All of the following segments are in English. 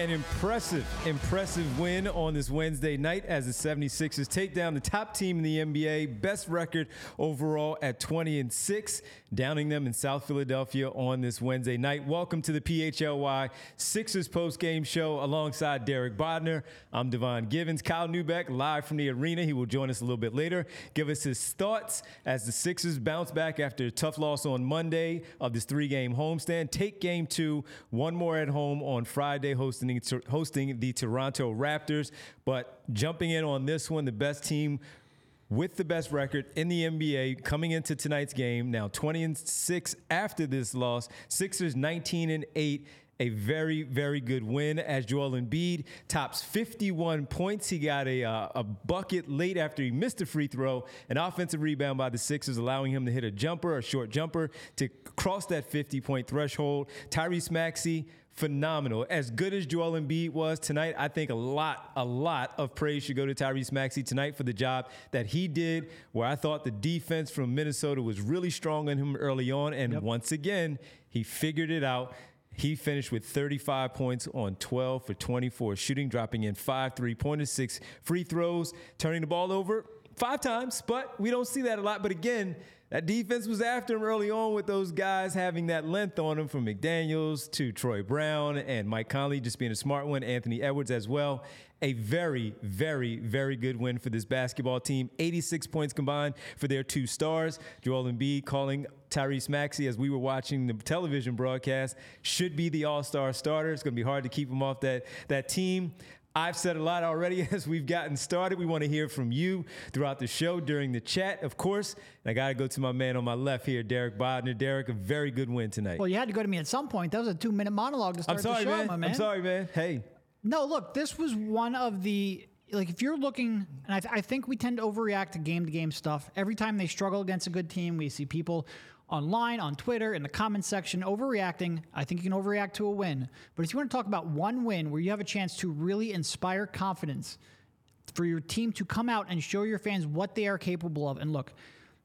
An impressive, impressive win on this Wednesday night as the 76ers take down the top team in the NBA, best record overall at 20 and 6, downing them in South Philadelphia on this Wednesday night. Welcome to the PHLY Sixers post-game show alongside Derek Bodner. I'm Devon Givens. Kyle Neubeck live from the arena. He will join us a little bit later. Give us his thoughts as the Sixers bounce back after a tough loss on Monday of this three-game homestand. Take game two, one more at home on Friday, hosting hosting the Toronto Raptors. But jumping in on this one, the best team with the best record in the NBA coming into tonight's game. Now 20 and 6 after this loss. Sixers 19 and 8 a very, very good win as Joel Embiid tops 51 points. He got a, uh, a bucket late after he missed a free throw, an offensive rebound by the Sixers, allowing him to hit a jumper, a short jumper, to cross that 50 point threshold. Tyrese Maxey, phenomenal. As good as Joel Embiid was tonight, I think a lot, a lot of praise should go to Tyrese Maxey tonight for the job that he did, where I thought the defense from Minnesota was really strong on him early on. And yep. once again, he figured it out. He finished with 35 points on 12 for 24 shooting, dropping in five three pointers, six free throws, turning the ball over five times, but we don't see that a lot. But again, that defense was after him early on with those guys having that length on them from McDaniels to Troy Brown and Mike Conley just being a smart one, Anthony Edwards as well. A very, very, very good win for this basketball team. 86 points combined for their two stars. Joel Embiid calling Tyrese Maxey, as we were watching the television broadcast, should be the all-star starter. It's going to be hard to keep him off that, that team. I've said a lot already as we've gotten started. We want to hear from you throughout the show during the chat, of course. And I got to go to my man on my left here, Derek Bodner. Derek, a very good win tonight. Well, you had to go to me at some point. That was a two minute monologue to start I'm sorry, the show, man. my man. I'm sorry, man. Hey. No, look, this was one of the like if you're looking, and I, th- I, think we tend to overreact to game to game stuff. Every time they struggle against a good team, we see people online, on Twitter, in the comments section, overreacting. I think you can overreact to a win. But if you want to talk about one win where you have a chance to really inspire confidence for your team to come out and show your fans what they are capable of, and look,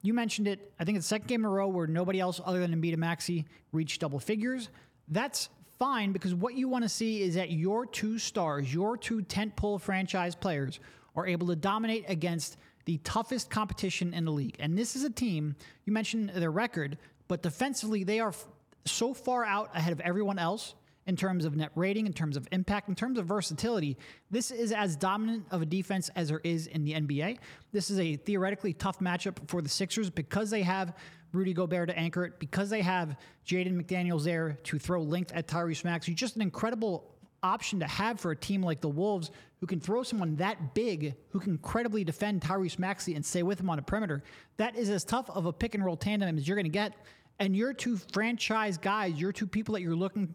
you mentioned it. I think it's the second game in a row where nobody else other than Embiid and Maxey reached double figures. That's fine because what you want to see is that your two stars, your two tentpole franchise players, are able to dominate against the toughest competition in the league. And this is a team, you mentioned their record, but defensively, they are f- so far out ahead of everyone else in terms of net rating, in terms of impact, in terms of versatility. This is as dominant of a defense as there is in the NBA. This is a theoretically tough matchup for the Sixers because they have Rudy Gobert to anchor it, because they have Jaden McDaniels there to throw length at Tyrese Max. Maxey. Just an incredible option to have for a team like the Wolves who can throw someone that big, who can credibly defend Tyrese Maxey and stay with him on a perimeter. That is as tough of a pick and roll tandem as you're going to get. And your two franchise guys, your two people that you're looking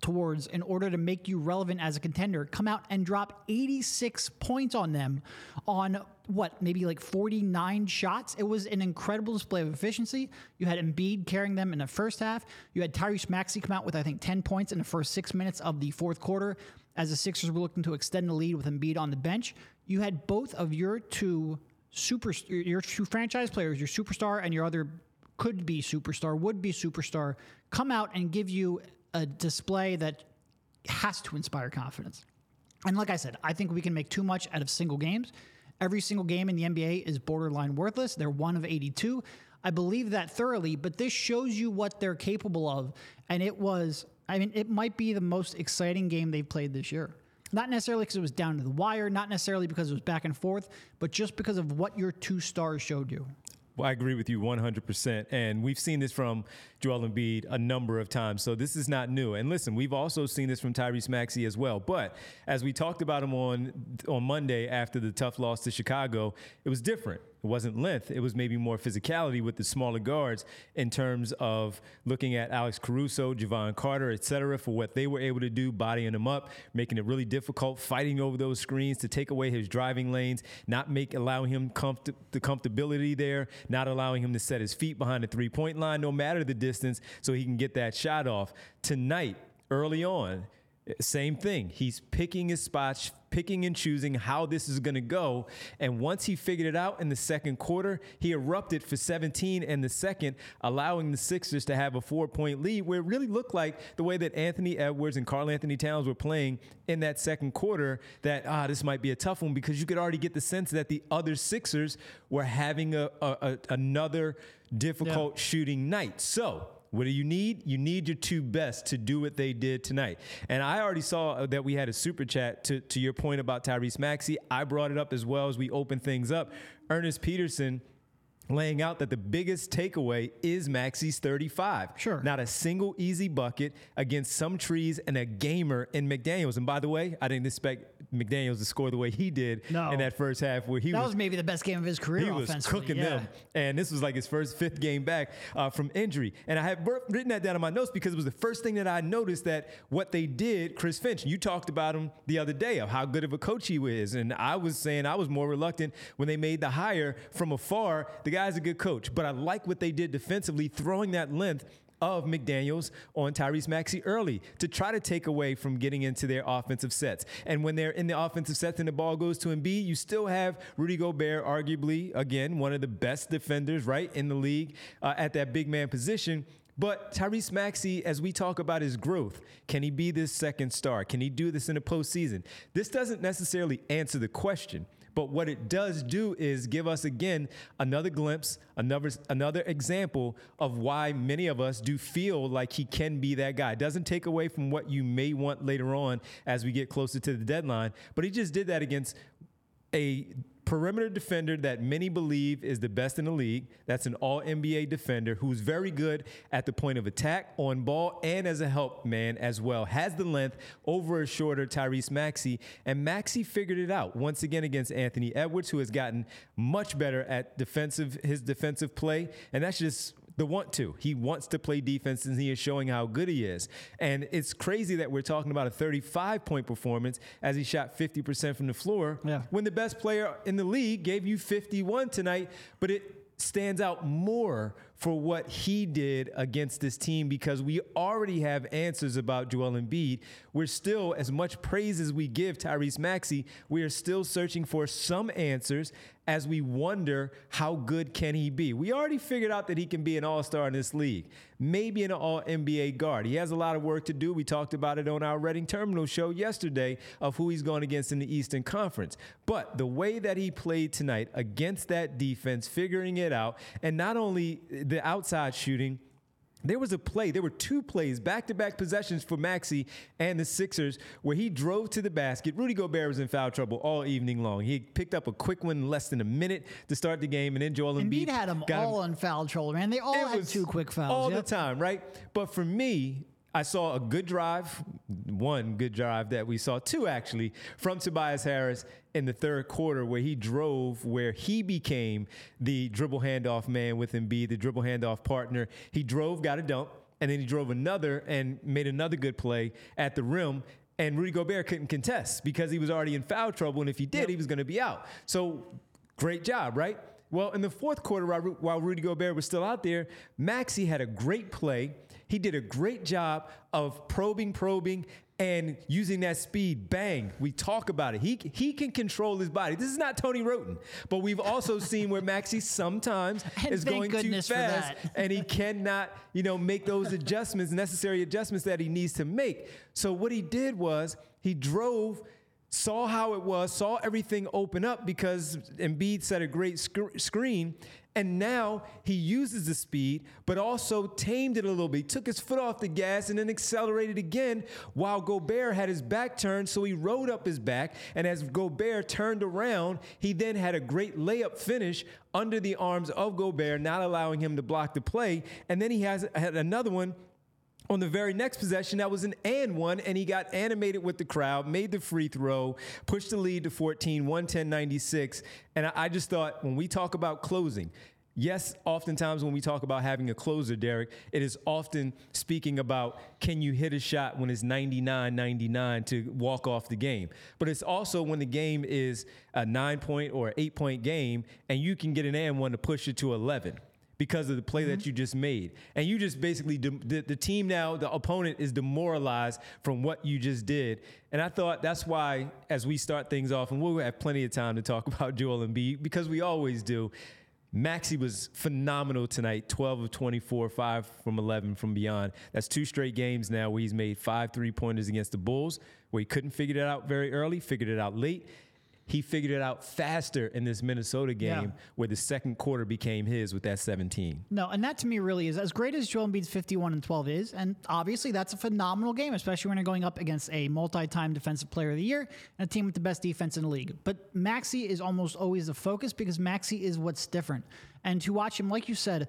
towards in order to make you relevant as a contender come out and drop 86 points on them on what maybe like 49 shots it was an incredible display of efficiency you had Embiid carrying them in the first half you had Tyrese Maxey come out with I think 10 points in the first 6 minutes of the fourth quarter as the Sixers were looking to extend the lead with Embiid on the bench you had both of your two super your two franchise players your superstar and your other could be superstar would be superstar come out and give you a display that has to inspire confidence. And like I said, I think we can make too much out of single games. Every single game in the NBA is borderline worthless. They're one of 82. I believe that thoroughly, but this shows you what they're capable of. And it was, I mean, it might be the most exciting game they've played this year. Not necessarily because it was down to the wire, not necessarily because it was back and forth, but just because of what your two stars showed you. I agree with you 100%. And we've seen this from Joel Embiid a number of times. So this is not new. And listen, we've also seen this from Tyrese Maxey as well. But as we talked about him on, on Monday after the tough loss to Chicago, it was different it wasn't length. It was maybe more physicality with the smaller guards in terms of looking at Alex Caruso, Jevon Carter, et cetera, for what they were able to do, bodying them up, making it really difficult, fighting over those screens to take away his driving lanes, not make allowing him comfort, the comfortability there, not allowing him to set his feet behind the three point line, no matter the distance, so he can get that shot off. Tonight, early on, same thing. He's picking his spots, picking and choosing how this is going to go. And once he figured it out in the second quarter, he erupted for 17 in the second, allowing the Sixers to have a four point lead where it really looked like the way that Anthony Edwards and Karl-Anthony Towns were playing in that second quarter that, ah, this might be a tough one because you could already get the sense that the other Sixers were having a, a, a another difficult yeah. shooting night. So, what do you need? You need your two best to do what they did tonight. And I already saw that we had a super chat to, to your point about Tyrese Maxey. I brought it up as well as we open things up. Ernest Peterson laying out that the biggest takeaway is Maxey's 35. Sure. Not a single easy bucket against some trees and a gamer in McDaniels. And by the way, I didn't expect McDaniels to score the way he did no. in that first half where he that was, was maybe the best game of his career he was cooking yeah. them and this was like his first fifth game back uh, from injury and i have written that down in my notes because it was the first thing that i noticed that what they did chris finch you talked about him the other day of how good of a coach he is and i was saying i was more reluctant when they made the hire from afar the guy's a good coach but i like what they did defensively throwing that length of McDaniels on Tyrese Maxey early to try to take away from getting into their offensive sets. And when they're in the offensive sets and the ball goes to Embiid, you still have Rudy Gobert, arguably, again, one of the best defenders, right, in the league uh, at that big man position. But Tyrese Maxey, as we talk about his growth, can he be this second star? Can he do this in the postseason? This doesn't necessarily answer the question. But what it does do is give us again another glimpse, another another example of why many of us do feel like he can be that guy. It doesn't take away from what you may want later on as we get closer to the deadline, but he just did that against a perimeter defender that many believe is the best in the league. That's an all NBA defender who's very good at the point of attack, on ball, and as a help man as well. Has the length over a shorter Tyrese Maxey. And Maxey figured it out once again against Anthony Edwards, who has gotten much better at defensive his defensive play. And that's just the want to. He wants to play defense and he is showing how good he is. And it's crazy that we're talking about a 35 point performance as he shot 50% from the floor yeah. when the best player in the league gave you 51 tonight, but it stands out more for what he did against this team because we already have answers about Joel Embiid. We're still, as much praise as we give Tyrese Maxey, we are still searching for some answers as we wonder how good can he be. We already figured out that he can be an all-star in this league, maybe an all-NBA guard. He has a lot of work to do. We talked about it on our Reading Terminal show yesterday of who he's going against in the Eastern Conference. But the way that he played tonight against that defense, figuring it out, and not only the outside shooting. There was a play, there were two plays, back to back possessions for Maxey and the Sixers, where he drove to the basket. Rudy Gobert was in foul trouble all evening long. He picked up a quick one in less than a minute to start the game, and then Joel Embiid, Embiid had them all him. in foul trouble, man. They all had two quick fouls. All yep. the time, right? But for me, I saw a good drive, one good drive that we saw, two actually, from Tobias Harris in the third quarter where he drove, where he became the dribble handoff man with Embiid, the dribble handoff partner. He drove, got a dump, and then he drove another and made another good play at the rim. And Rudy Gobert couldn't contest because he was already in foul trouble, and if he did, yep. he was going to be out. So great job, right? Well, in the fourth quarter, while Rudy Gobert was still out there, Maxey had a great play he did a great job of probing, probing, and using that speed. Bang. We talk about it. He, he can control his body. This is not Tony Wroten, but we've also seen where Maxey sometimes is going too fast and he cannot, you know, make those adjustments, necessary adjustments that he needs to make. So what he did was he drove saw how it was, saw everything open up because Embiid set a great sc- screen, and now he uses the speed, but also tamed it a little bit. He took his foot off the gas and then accelerated again while Gobert had his back turned. So he rode up his back. And as Gobert turned around, he then had a great layup finish under the arms of Gobert, not allowing him to block the play. And then he has had another one On the very next possession, that was an and one, and he got animated with the crowd, made the free throw, pushed the lead to 14, 110 96. And I, just thought when we talk about closing, Yes, oftentimes when we talk about having a closer, Derek, it is often speaking about can you hit a shot when it's 99 99 to walk off the game. But it's also when the game is a nine point or eight point game and you can get an and one to push it to 11 because of the play mm-hmm. that you just made. And you just basically, the, the team now, the opponent is demoralized from what you just did. And I thought that's why, as we start things off, and we'll have plenty of time to talk about Joel Embiid because we always do. Maxey was phenomenal tonight 12 of 24, 5 from 11 from beyond. That's two straight games now where he's made five three pointers against the Bulls, where he couldn't figure it out very early, figured it out late he figured it out faster in this Minnesota game yeah. where the second quarter became his with that 17. No, and that to me really is as great as Joel Embiid's 51 and 12 is, and obviously that's a phenomenal game, especially when you're going up against a multi-time defensive player of the year and a team with the best defense in the league. But Maxey is almost always the focus because Maxey is what's different. And to watch him, like you said,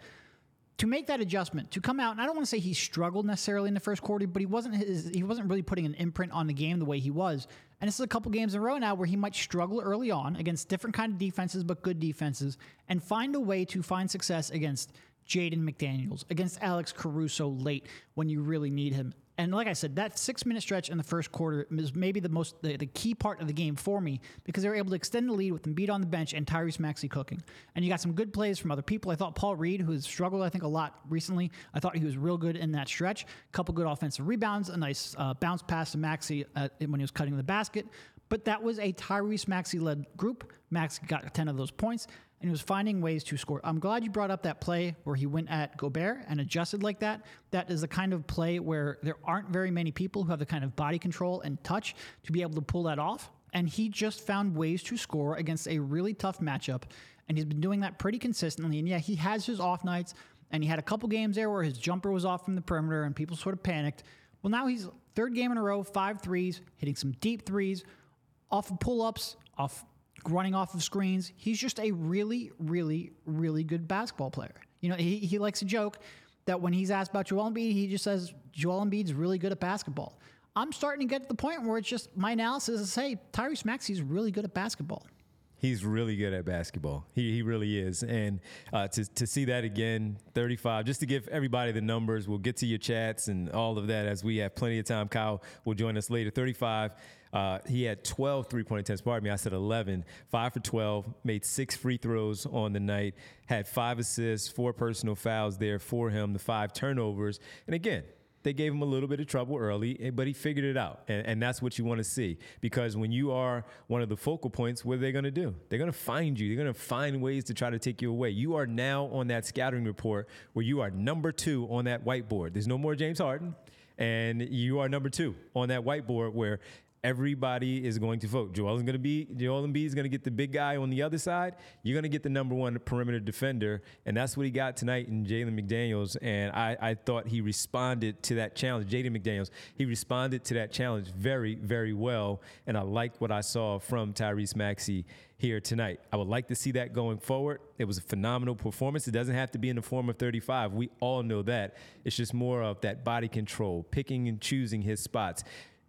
to make that adjustment, to come out, and I don't want to say he struggled necessarily in the first quarter, but he wasn't his, he wasn't really putting an imprint on the game the way he was. And this is a couple games in a row now where he might struggle early on against different kind of defenses, but good defenses, and find a way to find success against Jaden McDaniels, against Alex Caruso late when you really need him. And like I said, that six minute stretch in the first quarter is maybe the most the, the, key part of the game for me because they were able to extend the lead with Embiid on the bench and Tyrese Maxey cooking. And you got some good plays from other people. I thought Paul Reed, who has struggled I think a lot recently, I thought he was real good in that stretch. A couple good offensive rebounds, a nice uh, bounce pass to Maxey uh, when he was cutting the basket. But that was a Tyrese Maxey led group. Maxey got 10 of those points and he was finding ways to score. I'm glad you brought up that play where he went at Gobert and adjusted like that. That is the kind of play where there aren't very many people who have the kind of body control and touch to be able to pull that off. And he just found ways to score against a really tough matchup. And he's been doing that pretty consistently. And yeah, he has his off nights. And he had a couple games there where his jumper was off from the perimeter and people sort of panicked. Well, now he's third game in a row, five threes, hitting some deep threes, off of pull ups, off running off of screens. He's just a really, really, really good basketball player. You know, he, he likes a joke that when he's asked about Joel Embiid, he just says Joel Embiid's really good at basketball. I'm starting to get to the point where it's just my analysis is, hey, Tyrese Maxey's really good at basketball. He's really good at basketball. He, he really is. And uh, to, to see that again, 35, just to give everybody the numbers, we'll get to your chats and all of that as we have plenty of time. Kyle will join us later. 35 uh, he had 12 three point attempts. Pardon me, I said 11. Five for 12, made six free throws on the night, had five assists, four personal fouls there for him, the five turnovers. And again, they gave him a little bit of trouble early, eh, but he figured it out. And, and that's what you want to see. Because when you are one of the focal points, what are they going to do? They're going to find you. They're going to find ways to try to take you away. You are now on that scattering report where you are number two on that whiteboard. There's no more James Harden and you are number two on that whiteboard where everybody is going to vote. Joel is going to be Joel Embiid is going to get the big guy on the other side. You're going to get the number one perimeter defender, and that's what he got tonight in Jalen McDaniels. And I, I thought he responded to that challenge. Jaden McDaniels, he responded to that challenge very, very well, and I like what I saw from Tyrese Maxey here tonight. I would like to see that going forward. It was a phenomenal performance. It doesn't have to be in the form of 35. We all know that. It's just more of that body control, picking and choosing his spots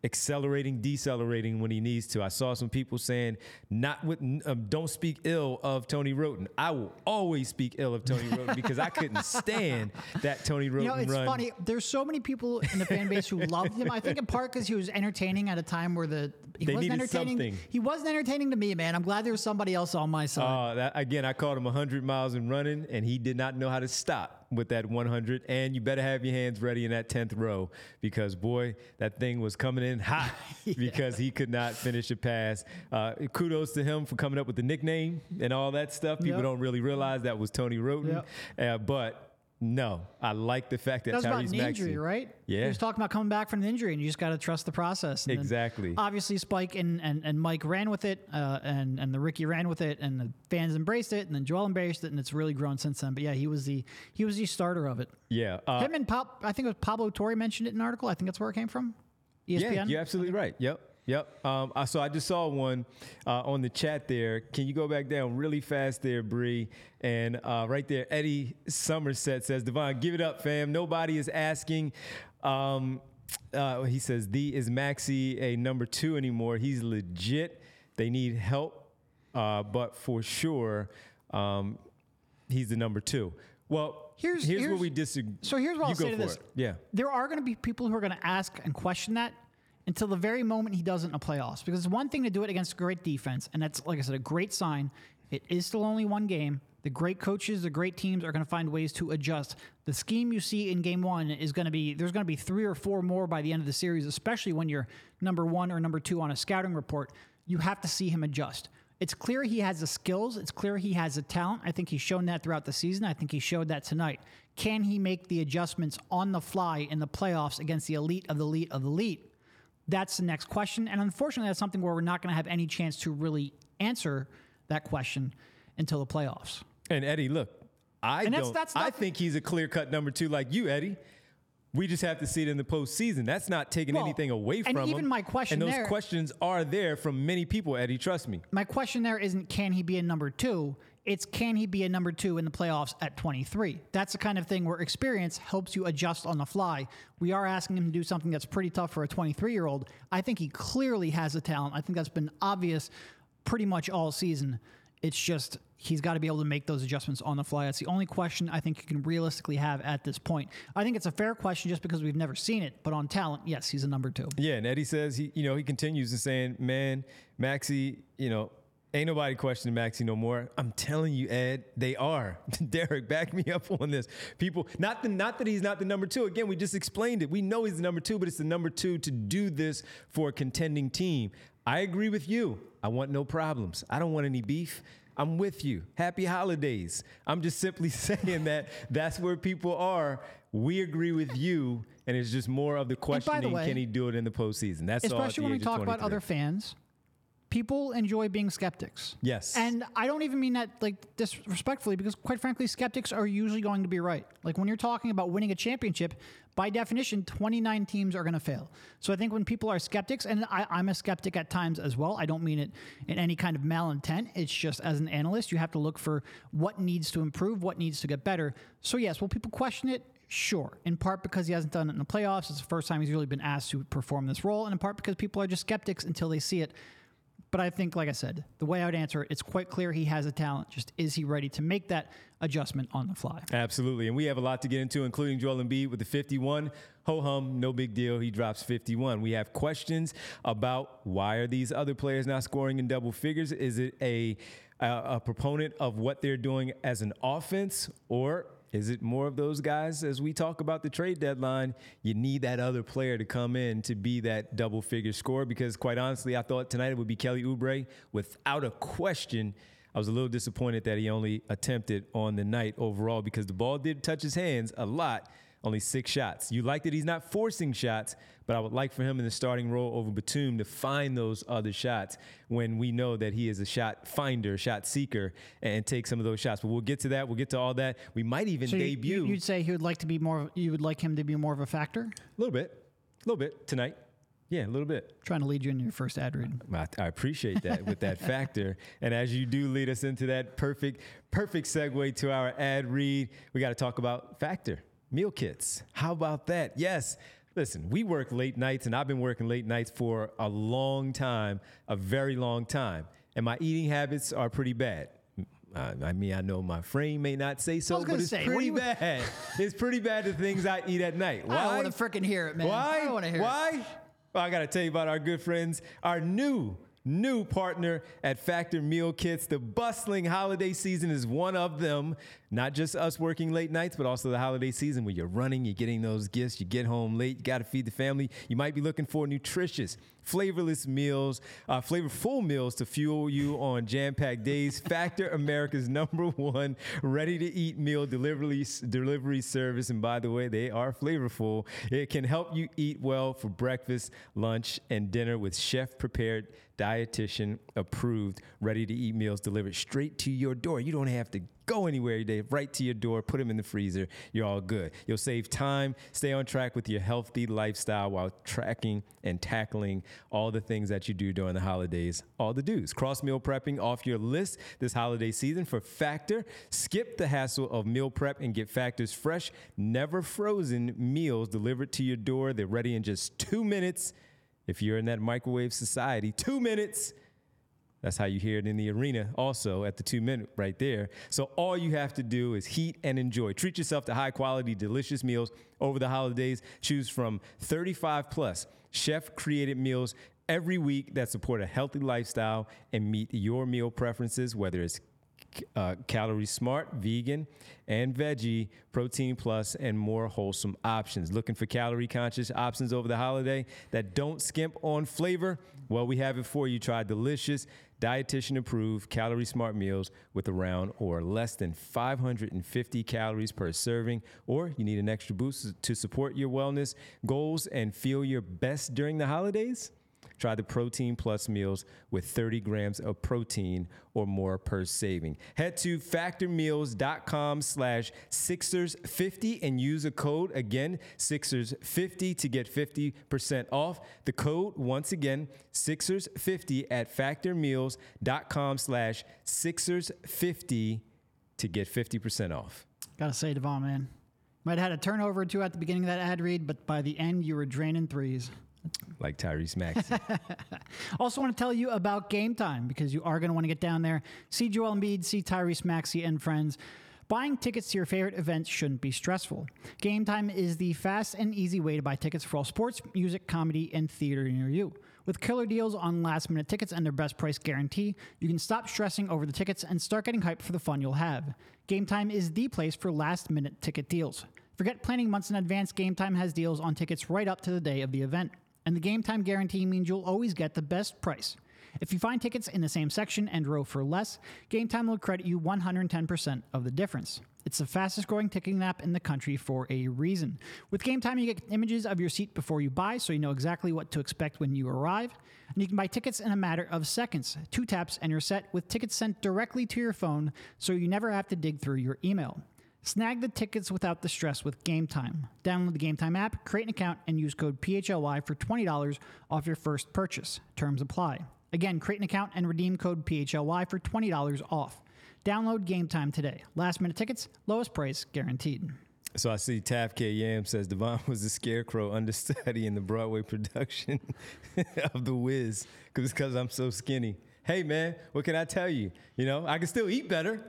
accelerating, decelerating when he needs to. I saw some people saying, "Not with, um, don't speak ill of Tony Wroten." I will always speak ill of Tony Wroten because I couldn't stand that Tony Wroten You know, it's run. funny. There's so many people in the fan base who loved him. I think in part because he was entertaining at a time where the he they wasn't entertaining. Something. He wasn't entertaining to me, man. I'm glad there was somebody else on my side. Uh, again, I called him 100 miles and running, and he did not know how to stop with that 100, and you better have your hands ready in that 10th row because, boy, that thing was coming in hot yeah. because he could not finish a pass. Uh, kudos to him for coming up with the nickname and all that stuff. People yep. don't really realize that was Tony Wroten. Yep. Uh, but no, I like the fact that, that was Tyrese about an Maxey, injury, right? Yeah, he was talking about coming back from an injury, and you just got to trust the process. And exactly. Obviously, Spike and, and, and Mike ran with it, uh, and and the Ricky ran with it, and the fans embraced it, and then Joel embraced it, and it's really grown since then. But yeah, he was the he was the starter of it. Yeah, uh, him and Pop. I think it was Pablo Torre mentioned it in an article. I think that's where it came from. ESPN. Yeah, you're absolutely right. Yep. Yep. Um, I, so I just saw one uh, on the chat there. Can you go back down really fast there, Bree? And uh, right there, Eddie Somerset says, Devon, give it up, fam. Nobody is asking Um, uh, he says, "The is Maxey a number two anymore? He's legit. They need help, uh, but for sure, um, he's the number two. Well, Here's- here's, here's- where we disagree. So here's what you I'll say to this. it. Yeah. There are going to be people who are going to ask and question that until the very moment he doesn't in the playoffs. Because it's one thing to do it against great defense, and that's, like I said, a great sign. It is still only one game. The great coaches, the great teams are going to find ways to adjust. The scheme you see in game one is going to be, there's going to be three or four more by the end of the series, especially when you're number one or number two on a scouting report. You have to see him adjust. It's clear he has the skills. It's clear he has the talent. I think he's shown that throughout the season. I think he showed that tonight. Can he make the adjustments on the fly in the playoffs against the elite of the elite of the elite? That's the next question. And unfortunately, that's something where we're not going to have any chance to really answer that question until the playoffs. And Eddie, look, I And that's- don't. that's I think he's a clear cut number two, like you, Eddie. We just have to see it in the postseason. That's not taking Well, anything away from. and even him. my question and those there- questions are there from many people, Eddie. Trust me. My question there isn't can he be a number two? It's can he be a number two in the playoffs at 23? That's the kind of thing where experience helps you adjust on the fly. We are asking him to do something that's pretty tough for a 23 year old. I think he clearly has the talent. I think that's been obvious pretty much all season. It's just he's got to be able to make those adjustments on the fly. That's the only question I think you can realistically have at this point. I think it's a fair question just because we've never seen it, but on talent, yes, he's a number two. Yeah, and Eddie says he, you know, he continues to saying, "Man, Maxey, you know, ain't nobody questioning Maxey no more." I'm telling you, Ed, they are. Derek, back me up on this. People, not the, not that he's not the number two. Again, we just explained it. We know he's the number two, but it's the number two to do this for a contending team. I agree with you. I want no problems. I don't want any beef. I'm with you. Happy holidays. I'm just simply saying that that's where people are. We agree with you, and it's just more of the by the questioning way, can he do it in the postseason? That's all. at especially the when we talk about other fans people enjoy being skeptics Yes. and i don't even mean that like disrespectfully because quite frankly skeptics are usually going to be right like when you're talking about winning a championship by definition 29 teams are going to fail so i think when people are skeptics and I, i'm a skeptic at times as well i don't mean it in any kind of malintent it's just as an analyst you have to look for what needs to improve what needs to get better so yes will people question it Sure. In part because he hasn't done it in the playoffs. It's the first time he's really been asked to perform this role. And in part because people are just skeptics until they see it. But I think, like I said, the way I would answer it, it's quite clear he has a talent. Just is he ready to make that adjustment on the fly? Absolutely. And we have a lot to get into, including Joel Embiid with the 51. Ho hum, no big deal. He drops 51. We have questions about why are these other players not scoring in double figures? Is it a, a, a proponent of what they're doing as an offense, or is it more of those guys as we talk about the trade deadline? You need that other player to come in to be that double figure scorer because, quite honestly, I thought tonight it would be Kelly Oubre without a question. I was a little disappointed that he only attempted on the night overall because the ball did touch his hands a lot, only six shots. You like that he's not forcing shots, but I would like for him in the starting role over Batum to find those other shots when we know that he is a shot finder, shot seeker, and take some of those shots. But we'll get to that. We'll get to all that. We might even So debut You, would say he would like to be more. You would like him to be more of a factor. a little bit, a little bit tonight. Yeah, a little bit. Trying to lead you into your first ad read. I, I appreciate that with that factor. And as you do lead us into that perfect, perfect segue to our ad read, we got to talk about factor meal kits. How about that? Yes. Listen, we work late nights, and I've been working late nights for a long time, a very long time. And my eating habits are pretty bad. Mm, I I mean, I know my frame may not say so, but it's say, pretty you- bad. it's pretty bad the things I eat at night. Why? I want to freaking hear it, man. Why? I don't want to hear it. Why? Well, I got to tell you about our good friends, our new, new partner at Factor Meal Kits. The bustling holiday season is one of them. Not just us working late nights, but also the holiday season where you're running, you're getting those gifts, you get home late, you got to feed the family. You might be looking for nutritious, flavorless meals, uh, flavorful meals to fuel you on jam-packed days. Factor America's number one ready-to-eat meal delivery delivery service, and by the way, they are flavorful. It can help you eat well for breakfast, lunch, and dinner with chef-prepared, dietitian-approved, ready-to-eat meals delivered straight to your door. You don't have to go anywhere every day, right to your door, put them in the freezer. You're all good. You'll save time, stay on track with your healthy lifestyle while tracking and tackling all the things that you do during the holidays, all the do's. Cross meal prepping off your list this holiday season for Factor. Skip the hassle of meal prep and get Factor's fresh, never frozen meals delivered to your door. They're ready in just two minutes. If you're in that microwave society, two minutes. That's how you hear it in the arena, also at the two minute right there. So all you have to do is heat and enjoy. Treat yourself to high quality, delicious meals over the holidays. Choose from 35 plus chef created meals every week that support a healthy lifestyle and meet your meal preferences, whether it's uh, calorie smart, vegan, and veggie, protein plus, and more wholesome options. Looking for calorie conscious options over the holiday that don't skimp on flavor? Well, we have it for you. Try delicious, dietitian approved, calorie smart meals with around or less than 550 calories per serving. Or you need an extra boost to support your wellness goals and feel your best during the holidays? Try the Protein Plus meals with 30 grams of protein or more per saving. Head to factormeals.com slash Sixers50 and use a code, again, Sixers50 to get 50% off. The code, once again, Sixers50 at factormeals.com slash Sixers50 to get 50% off. Gotta say, Devon, man. Might have had a turnover or two at the beginning of that ad read, but by the end, you were draining threes. Like Tyrese Maxey. Also, want to tell you about Game Time because you are going to want to get down there, see Joel Embiid, see Tyrese Maxey and friends. Buying tickets to your favorite events shouldn't be stressful. Game Time is the fast and easy way to buy tickets for all sports, music, comedy, and theater near you. With killer deals on last minute tickets and their best price guarantee, you can stop stressing over the tickets and start getting hyped for the fun you'll have. Game Time is the place for last minute ticket deals. Forget planning months in advance, Game Time has deals on tickets right up to the day of the event. And the game time guarantee means you'll always get the best price. If you find tickets in the same section and row for less, Game Time will credit you 110% of the difference. It's the fastest growing ticketing app in the country for a reason. With Game Time, you get images of your seat before you buy, so you know exactly what to expect when you arrive. And you can buy tickets in a matter of seconds. Two taps and you're set with tickets sent directly to your phone, so you never have to dig through your email. Snag the tickets without the stress with Game Time. Download the Game Time app, create an account, and use code PHLY for $20 off your first purchase. Terms apply. Again, create an account and redeem code PHLY for $20 off. Download Game Time today. Last minute tickets, lowest price guaranteed. So I see Tav K. Yam says Devon was the scarecrow understudy in the Broadway production of The Wiz because I'm so skinny. Hey man, what can I tell you? You know, I can still eat better,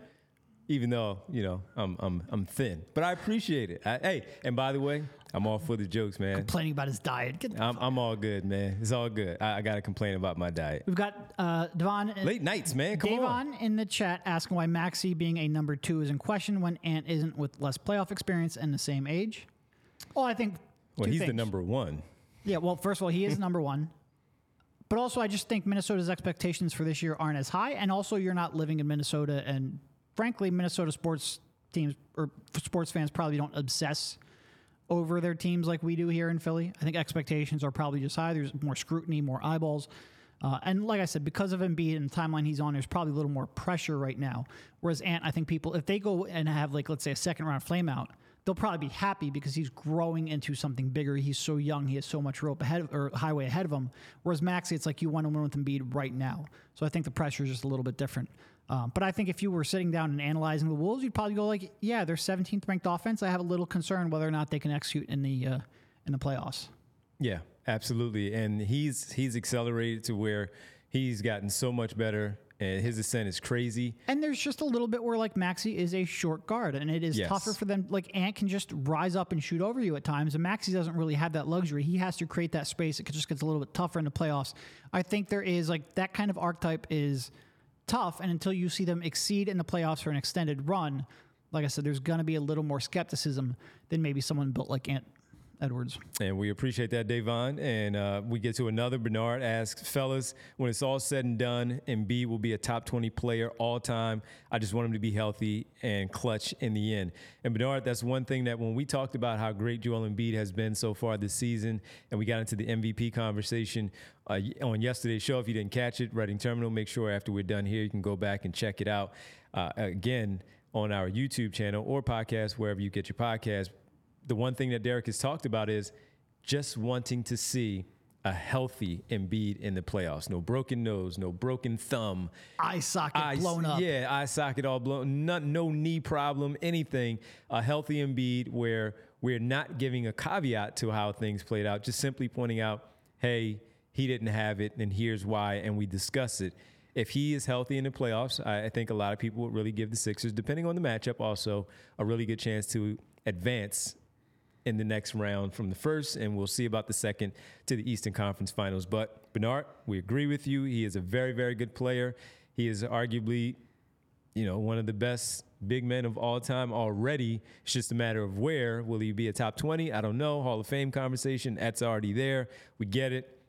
even though you know I'm I'm I'm thin. But I appreciate it. I, hey, and by the way, I'm all for the jokes, man. Complaining about his diet. I'm I'm all good, man. It's all good. I, I got to complain about my diet. We've got uh, Devon. Late nights, man. Come on. Davon in the chat asking why Maxey being a number two is in question when Ant isn't with less playoff experience and the same age. Well, I think. Well, he's the number one. Yeah, well, first of all, he is number one. But also, I just think Minnesota's expectations for this year aren't as high. And also, you're not living in Minnesota. And frankly, Minnesota sports teams or sports fans probably don't obsess over their teams like we do here in Philly. I think expectations are probably just high. There's more scrutiny, more eyeballs. Uh, and like I said, because of Embiid and the timeline he's on, there's probably a little more pressure right now. Whereas Ant, I think people, if they go and have like, let's say a second round flame out, they'll probably be happy because he's growing into something bigger. He's so young, he has so much rope ahead of, or highway ahead of him. Whereas Maxey, it's like you want to win with Embiid right now. So I think the pressure is just a little bit different. Um, but I think if you were sitting down and analyzing the Wolves, you'd probably go like, yeah, they're 17th ranked offense. I have a little concern whether or not they can execute in the uh, in the playoffs. Yeah, absolutely. And he's he's accelerated to where he's gotten so much better, and his ascent is crazy. And there's just a little bit where like Maxey is a short guard, and it is Yes. tougher for them. Like Ant can just rise up and shoot over you at times, and Maxey doesn't really have that luxury. He has to create that space. It just gets a little bit tougher in the playoffs. I think there is like that kind of archetype is tough, and until you see them exceed in the playoffs for an extended run, like I said, there's going to be a little more skepticism than maybe someone built like Ant Edwards. And we appreciate that, Davon. And uh, we get to another. Bernard asks, fellas, when it's all said and done, and Embiid will be a top 20 player all time. I just want him to be healthy and clutch in the end. And Bernard, that's one thing that when we talked about how great Joel Embiid has been so far this season, and we got into the MVP conversation uh, on yesterday's show. If you didn't catch it, Reading Terminal, make sure after we're done here, you can go back and check it out. Uh, again, on our YouTube channel or podcast, wherever you get your podcast the one thing that Derek has talked about is just wanting to see a healthy Embiid in the playoffs. No broken nose, no broken thumb, eye socket eye, blown up. Yeah, eye socket all blown. Not, no knee problem, anything. A healthy Embiid where we're not giving a caveat to how things played out, just simply pointing out, hey, he didn't have it, and here's why, and we discuss it. If he is healthy in the playoffs, I, I think a lot of people would really give the Sixers, depending on the matchup, also a really good chance to advance in the next round from the first, and we'll see about the second to the Eastern Conference Finals. But Bernard, we agree with you. He is a very, very good player. He is arguably, you know, one of the best big men of all time already. It's just a matter of where. Will he be a top 20? I don't know. Hall of Fame conversation. That's already there. We get it.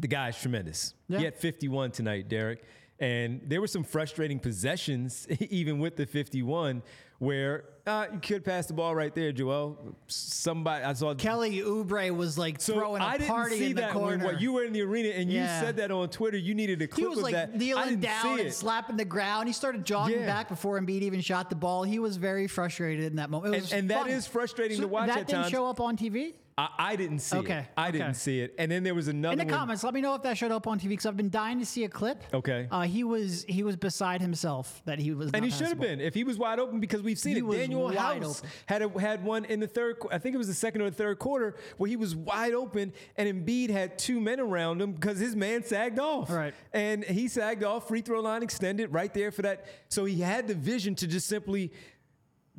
The guy's tremendous. Yeah. He had 51 tonight, Derek. And there were some frustrating possessions, even with the 51, where uh, you could pass the ball right there, Joel. Somebody I saw Kelly Oubre was like so throwing a I didn't party see in the corner. when what, you were in the arena and Yeah. you said that on Twitter. You needed a he clip was of like that. Kneeling down and slapping the ground. He started jogging Yeah. back before Embiid even shot the ball. He was very frustrated in that moment. It And- was and that fun. frustrating So to watch That at didn't times. show up on TV. I, I didn't see Okay, it. I okay. didn't see it. And then there was another In the one. comments, let me know if that showed up on TV because I've been dying to see a clip. Okay. Uh, he was he was beside himself that he was. And he should have been if he was wide open because we've seen He it. was Danuel wide House open. had a, had one in the third. I think it was the second or the third quarter where he was wide open, and Embiid had two men around him because his man sagged off. Right. And he sagged off. Free throw line extended right there for that. So he had the vision to just simply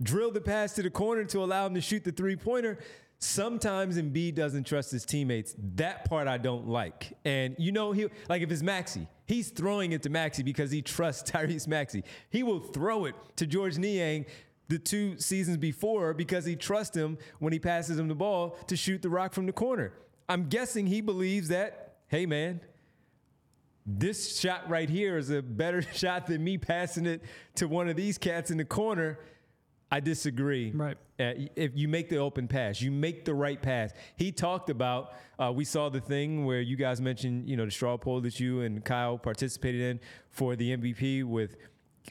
drill the pass to the corner to allow him to shoot the three pointer. Sometimes Embiid doesn't trust his teammates. That part I don't like. And you know, he like if it's Maxey, he's throwing it to Maxey because he trusts Tyrese Maxey. He will throw it to Georges Niang the two seasons before because he trusts him when he passes him the ball to shoot the rock from the corner. I'm guessing he believes that, hey man, this shot right here is a better shot than me passing it to one of these cats in the corner. I disagree. Right. Uh, if you make the open pass, you make the right pass. He talked about. Uh, we saw the thing where you guys mentioned, you know, the straw poll that you and Kyle participated in for the MVP with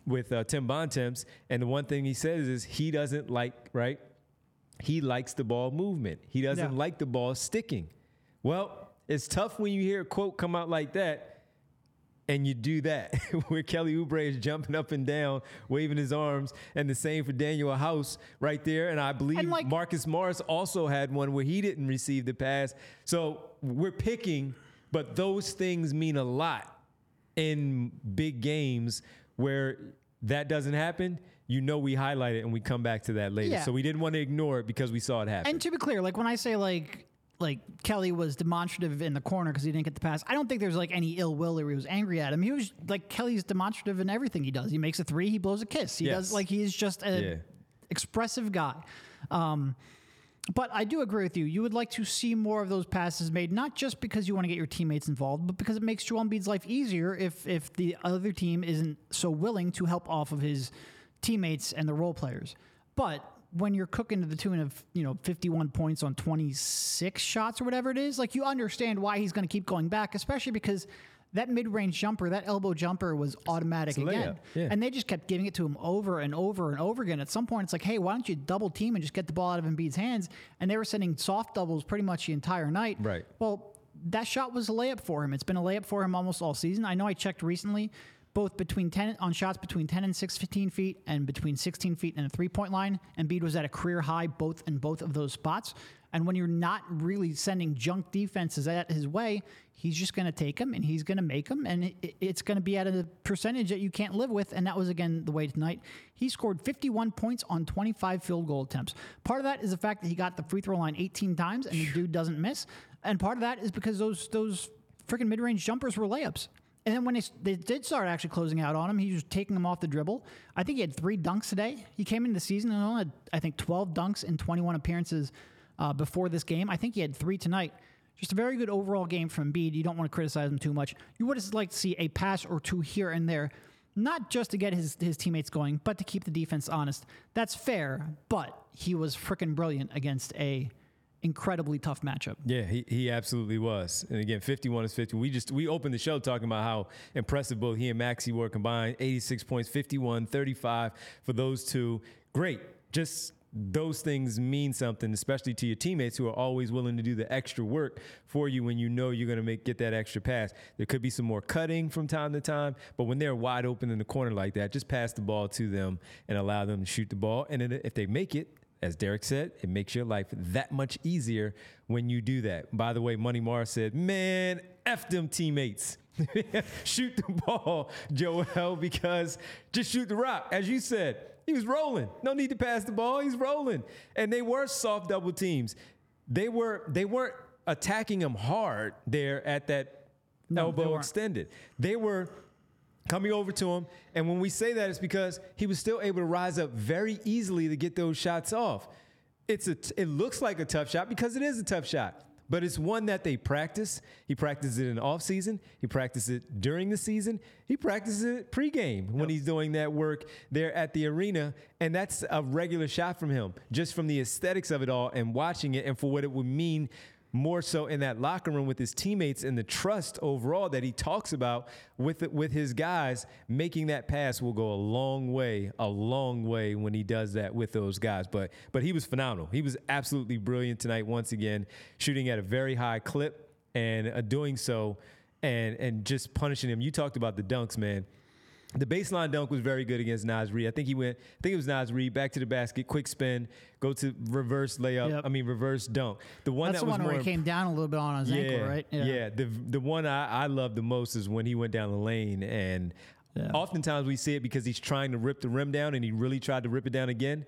with uh, Tim Bontemps, and the one thing he says is he doesn't like right. He likes the ball movement. He doesn't Yeah. like the ball sticking. Well, it's tough when you hear a quote come out like that and you do that where Kelly Oubre is jumping up and down, waving his arms, and the same for Danuel House right there. And I believe And, like- Marcus Morris also had one where he didn't receive the pass. So we're picking, but those things mean a lot in big games where that doesn't happen. You know, we highlight it and we come back to that later. Yeah. So we didn't want to ignore it because we saw it happen. And to be clear, like when I say like like Kelly was demonstrative in the corner because he didn't get the pass, I don't think there's like any ill will or he was angry at him. He was like Kelly's demonstrative in everything he does. He makes a three, he blows a kiss. He Yes. does like he's just a Yeah. expressive guy. Um, but I do agree with you. You would like to see more of those passes made, not just because you want to get your teammates involved, but because it makes Joel Embiid's life easier if if the other team isn't so willing to help off of his teammates and the role players. But when you're cooking to the tune of you know 51 points on 26 shots or whatever it is, like you understand why he's going to keep going back, especially because that mid-range jumper, that elbow jumper was automatic again, yeah. and they just kept giving it to him over and over and over again. At some point, it's like, hey, why don't you double team and just get the ball out of Embiid's hands? And they were sending soft doubles pretty much the entire night. Right. Well, that shot was a layup for him. It's been a layup for him almost all season. I know I checked recently, both between 10 on shots between 10 and 6, 15 feet, and between 16 feet and a three point line. Embiid was at a career high both in both of those spots. And when you're not really sending junk defenses at his way, he's just going to take them and he's going to make them, and it, it's going to be at a percentage that you can't live with. And that was again the way tonight. He scored 51 points on 25 field goal attempts. Part of that is the fact that he got the free throw line 18 times and the dude doesn't miss, and part of that is because those those freaking mid range jumpers were layups. And then when they, they did start actually closing out on him, he was taking them off the dribble. I think he had three dunks today. He came into the season and only had, I think, 12 dunks in 21 appearances uh, before this game. I think he had three tonight. Just a very good overall game from Embiid. You don't want to criticize him too much. You would just like to see a pass or two here and there, not just to get his, his teammates going, but to keep the defense honest. That's fair, but he was freaking brilliant against a incredibly tough matchup. Yeah, he, he absolutely was. And again, 51 is 50. We just we opened the show talking about how impressive both he and Maxey were combined. 86 points, 51, 35 for those two. Great. Just those things mean something, especially to your teammates who are always willing to do the extra work for you when you know you're going to make get that extra pass. There could be some more cutting from time to time, but when they're wide open in the corner like that, just pass the ball to them and allow them to shoot the ball. And if they make it, as Derek said, it makes your life that much easier when you do that. By the way, Money Mars said, "Man, f them teammates." shoot the ball, Joel, because just shoot the rock. As you said, he was rolling. No need to pass the ball. He's rolling. And they were soft double teams. They were they weren't attacking him hard there at that no, elbow extended. They were coming over to him. And when we say that, it's because he was still able to rise up very easily to get those shots off. It's a it looks like a tough shot because it is a tough shot but it's one that they practice. He practices it in the off season. He practices it during the season. He practices it pregame yep. when he's doing that work there at the arena. And that's a regular shot from him, just from the aesthetics of it all and watching it and for what it would mean more so in that locker room with his teammates and the trust overall that he talks about with with his guys making that pass will go a long way a long way when he does that with those guys. But but he was phenomenal. He was absolutely brilliant tonight once again shooting at a very high clip and uh, doing so and and just punishing him. You talked about the dunks man the baseline dunk was very good against Naz Reid. I think he went, I think it was Naz Reid, back to the basket, quick spin, go to reverse layup. Yep. I mean, reverse dunk. The one That's that the was one more, where he came down a little bit on his yeah, ankle, right? Yeah. yeah. The the one I, I love the most is when he went down the lane. And yeah. oftentimes we see it because he's trying to rip the rim down and he really tried to rip it down again.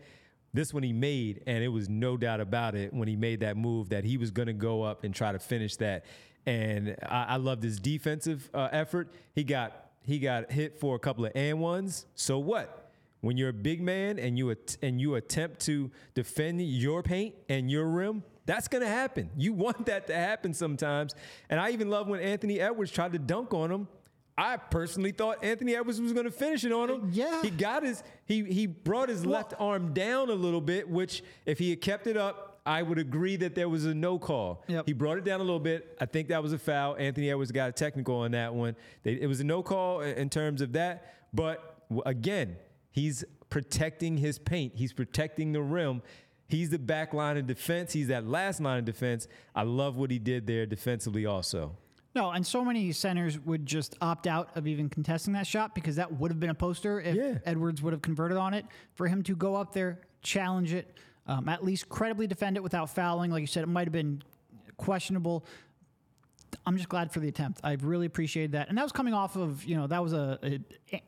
This one he made, and it was no doubt about it when he made that move that he was going to go up and try to finish that. And I, I loved his defensive uh, effort. He got he got hit for a couple of and ones. So what? When you're a big man and you at- and you attempt to defend your paint and your rim, that's going to happen. You want that to happen sometimes. And I even love when Anthony Edwards tried to dunk on him. I personally thought Anthony Edwards was going to finish it on him. Uh, yeah. He got his he he brought his well, left arm down a little bit, which if he had kept it up, I would agree that there was a no call. Yep. He brought it down a little bit. I think that was a foul. Anthony Edwards got a technical on that one. They, it was a no call in terms of that. But again, he's protecting his paint. He's protecting the rim. He's the back line of defense. He's that last line of defense. I love what he did there defensively also. No, and so many centers would just opt out of even contesting that shot because that would have been a poster if yeah. Edwards would have converted on it. For him to go up there, challenge it, um, at least credibly defend it without fouling. Like you said, it might have been questionable. I'm just glad for the attempt. I really appreciated that, and that was coming off of you know that was a, a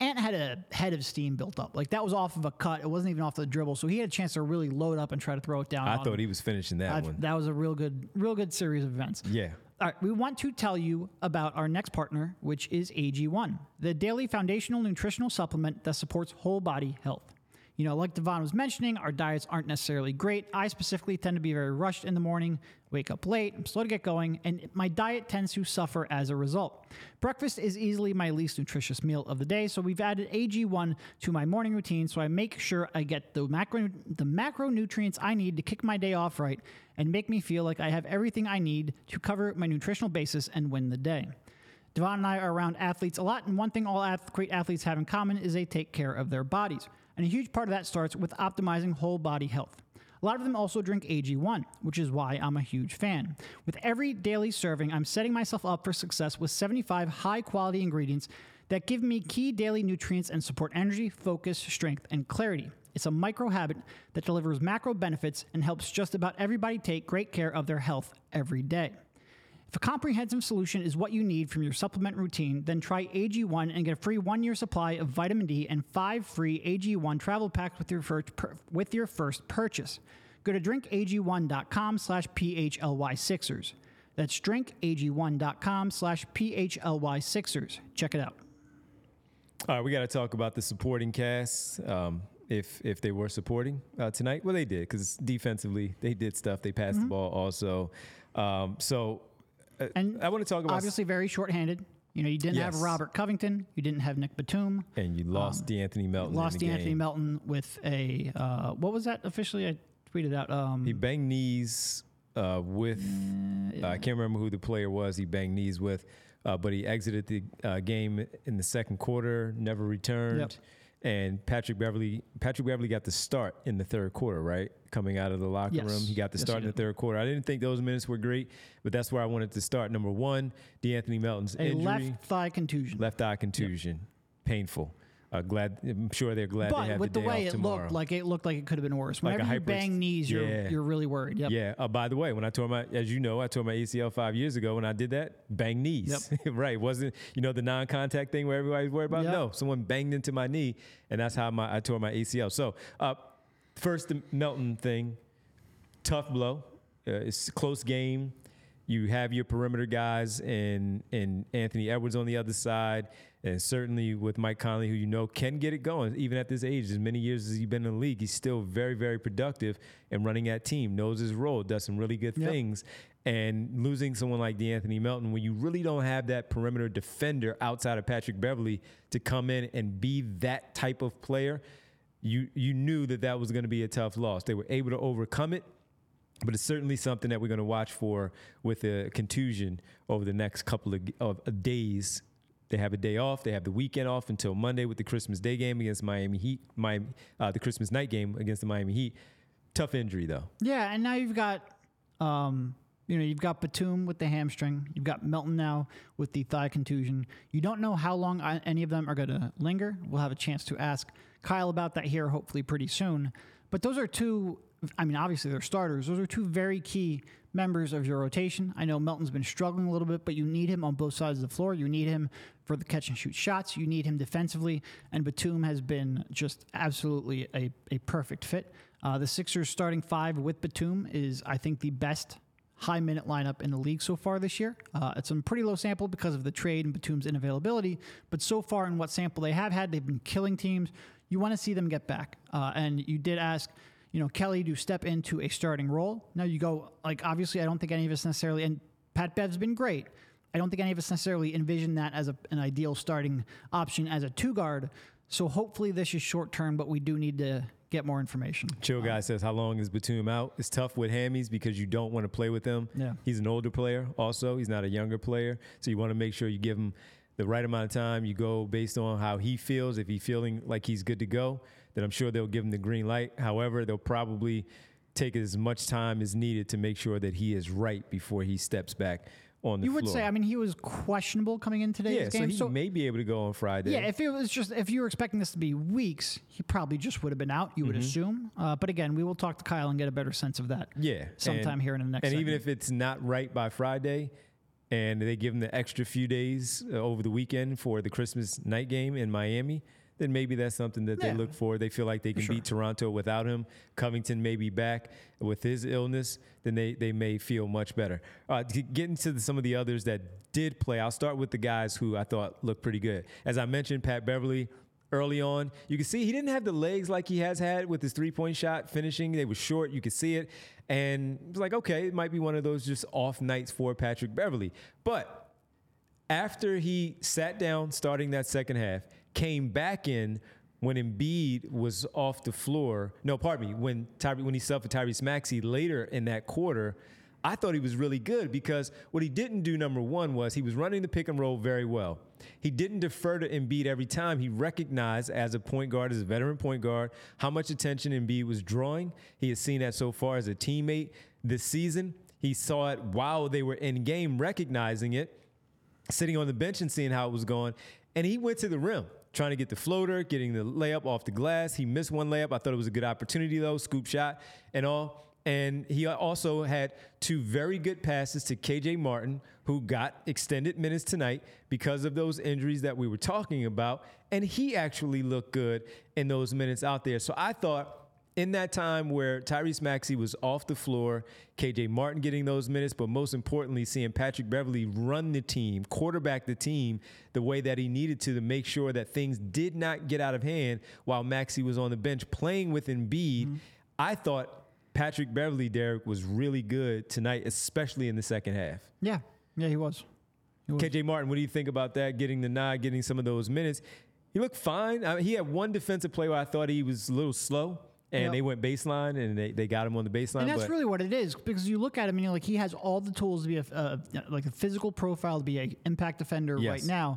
Ant had a head of steam built up. Like that was off of a cut. It wasn't even off the dribble. So he had a chance to really load up and try to throw it down. I thought him. he was finishing that I've, one. That was a real good, real good series of events. Yeah. All right, we want to tell you about our next partner, which is AG1, the daily foundational nutritional supplement that supports whole body health. You know, like Devon was mentioning, our diets aren't necessarily great. I specifically tend to be very rushed in the morning, wake up late, I'm slow to get going, and my diet tends to suffer as a result. Breakfast is easily my least nutritious meal of the day, so we've added AG1 to my morning routine so I make sure I get the macro the macronutrients I need to kick my day off right and make me feel like I have everything I need to cover my nutritional basis and win the day. Devon and I are around athletes a lot, and one thing all great athletes have in common is they take care of their bodies. And a huge part of that starts with optimizing whole body health. A lot of them also drink AG1, which is why I'm a huge fan. With every daily serving, I'm setting myself up for success with 75 high quality ingredients that give me key daily nutrients and support energy, focus, strength, and clarity. It's a micro habit that delivers macro benefits and helps just about everybody take great care of their health every day. If a comprehensive solution is what you need from your supplement routine, then try AG1 and get a free one year supply of vitamin D and five free AG1 travel packs with your first, per, with your first purchase. Go to drinkag1.com slash PHLY6ers. That's drinkag1.com slash PHLY6ers. Check it out. All right, we got to talk about the supporting cast. Um, if if they were supporting uh, tonight, well, they did because defensively they did stuff. They passed mm-hmm. the ball also. Um, so and I want to talk about obviously very short-handed. You know, you didn't yes. have Robert Covington, you didn't have Nick Batum, and you lost um, De'Anthony Melton. Lost De'Anthony game. Melton with a uh, what was that officially? I tweeted out. Um, he banged knees uh, with uh, I can't remember who the player was. He banged knees with, uh, but he exited the uh, game in the second quarter, never returned. Yep. And Patrick Beverley Patrick Beverley got the start in the third quarter, right? Coming out of the locker Yes. room, he got the Yes, start in the third quarter. I didn't think those minutes were great, but that's where I wanted to start. Number one, De'Anthony Melton's A injury, left thigh contusion. left eye contusion, painful. Uh, glad, I'm sure they're glad they but have with the the, way it tomorrow. looked, like it looked like it could have been worse. Like a Whenever you hyper- bang knees, you're Yeah. you're really worried. Yep. Yeah. Uh, by the way, when I tore my, as you know, I tore my ACL five years ago. When I did that, bang knees. right. Wasn't you know the non-contact thing where everybody's worried about? Yep. No, someone banged into my knee, and that's how my I tore my ACL. So, uh, first the Melton thing, tough blow. Uh, it's a close game. You have your perimeter guys and and Anthony Edwards on the other side, and certainly with Mike Conley, who you know can get it going even at this age. As many years as he's been in the league, he's still very very productive and running that team, knows his role, does some really good Yep. things. And losing someone like De'Anthony Melton, when you really don't have that perimeter defender outside of Patrick Beverley to come in and be that type of player, you you knew that that was going to be a tough loss. They were able to overcome it, but it's certainly something that we're going to watch for with a contusion over the next couple of, of days. They have a day off. They have the weekend off until Monday with the Christmas Day game against Miami Heat. Miami, uh, the Christmas night game against the Miami Heat. Tough injury though. Yeah, and now you've got, um, you know, you've got Batum with the hamstring. You've got Melton now with the thigh contusion. You don't know how long any of them are going to linger. We'll have a chance to ask Kyle about that here, hopefully pretty soon. But those are two. I mean, obviously they're starters. Those are two very key members of your rotation. I know Melton's been struggling a little bit, but you need him on both sides of the floor. You need him for the catch and shoot shots. You need him defensively, and Batum has been just absolutely a, a perfect fit. Uh, the Sixers starting five with Batum is, I think, the best high minute lineup in the league so far this year. Uh, it's a pretty low sample because of the trade and Batum's inavailability, but so far in what sample they have had, they've been killing teams. You want to see them get back. Uh, and you did ask, you know, Kelly to step into a starting role. Now you go, like, obviously, I don't think any of us necessarily, and Pat Bev's been great. I don't think any of us necessarily envision that as a, an ideal starting option as a two guard. So hopefully this is short term, but we do need to get more information. Chill guy says, "How long is Batum out?" It's tough with hammies because you don't want to play with him. Yeah. he's an older player. Also, he's not a younger player, so you want to make sure you give him the right amount of time. You go based on how he feels. If he's feeling like he's good to go, then I'm sure they'll give him the green light. However, they'll probably take as much time as needed to make sure that he is right before he steps back on the floor. You floor. would say, I mean, he was questionable coming in today's yeah, so game. he may be able to go on Friday. yeah, if it was just if you were expecting this to be weeks, he probably just would have been out. You would Mm-hmm. assume. Uh, but again, we will talk to Kyle and get a better sense of that. Yeah, sometime and- here in the next. And even if it's not right by Friday, and they give him the extra few days uh, over the weekend for the Christmas night game in Miami, then maybe that's something that Yeah. they look for. They feel like they can sure. beat Toronto without him. Covington may be back with his illness, then they, they may feel much better. Uh, getting to the, some of the others that did play, I'll start with the guys who I thought looked pretty good. As I mentioned, Pat Beverley. Early on, you can see he didn't have the legs like he has had with his three point shot finishing. They were short, you could see it. And it was like, okay, it might be one of those just off nights for Patrick Beverley. But after he sat down starting that second half, came back in when Embiid was off the floor. No, pardon me, when Tyre, when he for Tyrese Maxey later in that quarter, I thought he was really good because what he didn't do, number one, was he was running the pick and roll very well. He didn't defer to Embiid every time. He recognized as a point guard, as a veteran point guard, how much attention Embiid was drawing. He has seen that so far as a teammate this season. He saw it while they were in game, recognizing it sitting on the bench and seeing how it was going. And he went to the rim, trying to get the floater, getting the layup off the glass. He missed one layup. I thought it was a good opportunity, though, scoop shot and all. And he also had two very good passes to KJ Martin, who got extended minutes tonight because of those injuries that we were talking about. And he actually looked good in those minutes out there. So I thought in that time where Tyrese Maxey was off the floor, KJ Martin getting those minutes, but most importantly, seeing Patrick Beverley run the team, quarterback the team the way that he needed to to make sure that things did not get out of hand while Maxey was on the bench playing with Embiid. Mm-hmm. I thought Patrick Beverley, Derek, was really good tonight, especially in the second half. yeah, yeah, he was. He was. KJ Martin, what do you think about that? Getting the nod, getting some of those minutes. He looked fine. I mean, he had one defensive play where I thought he was a little slow, and Yep. they went baseline and they, they got him on the baseline. And that's really what it is because you look at him and you're like, he has all the tools to be a, uh, like a physical profile to be an impact defender Yes. right now.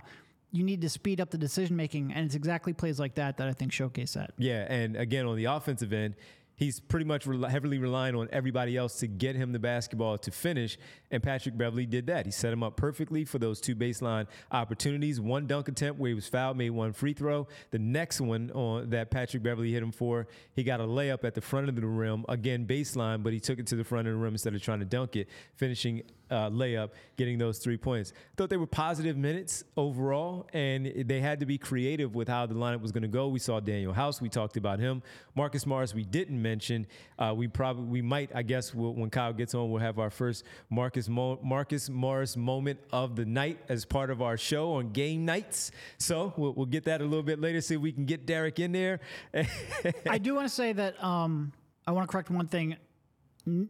you need to speed up the decision making, and it's exactly plays like that that I think showcase that. Yeah, and again on the offensive end, he's pretty much re- heavily relying on everybody else to get him the basketball to finish. And Patrick Beverley did that. He set him up perfectly for those two baseline opportunities. One dunk attempt where he was fouled, made one free throw. The next one on that Patrick Beverley hit him for, he got a layup at the front of the rim, again baseline, but he took it to the front of the rim instead of trying to dunk it, finishing uh, layup, getting those three points. Thought they were positive minutes overall, and they had to be creative with how the lineup was going to go. We saw Danuel House. We talked about him. Marcus Morris. We didn't mention. Uh, we probably we might. I guess we'll, when Kyle gets on, we'll have our first Marcus Mo- Marcus Morris moment of the night as part of our show on game nights. So we'll, we'll get that a little bit later. See if we can get Derek in there. I do want to say that um, I want to correct one thing.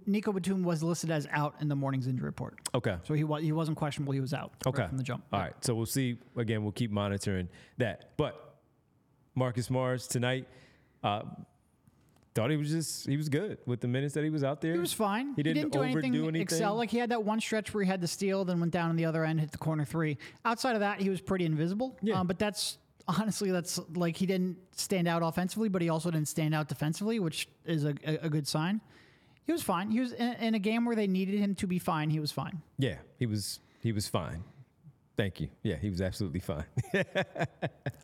Nico Batum was listed as out in the morning's injury report, okay. so he was he wasn't questionable. He was out right Okay. from the jump. All right. So we'll see. Again, we'll keep monitoring that. But Marcus Morris tonight, uh, thought he was just he was good with the minutes that he was out there. He was fine. He didn't, do overdo anything, anything. excel. Like he had that one stretch where he had the steal, then went down on the other end, hit the corner three. Outside of that, he was pretty invisible. Yeah. Um, but that's honestly, that's like he didn't stand out offensively, but he also didn't stand out defensively, which is a, a, a good sign. He was fine. He was in, in a game where they needed him to be fine. He was fine. yeah, he was he was fine. Thank you. Yeah, he was absolutely fine.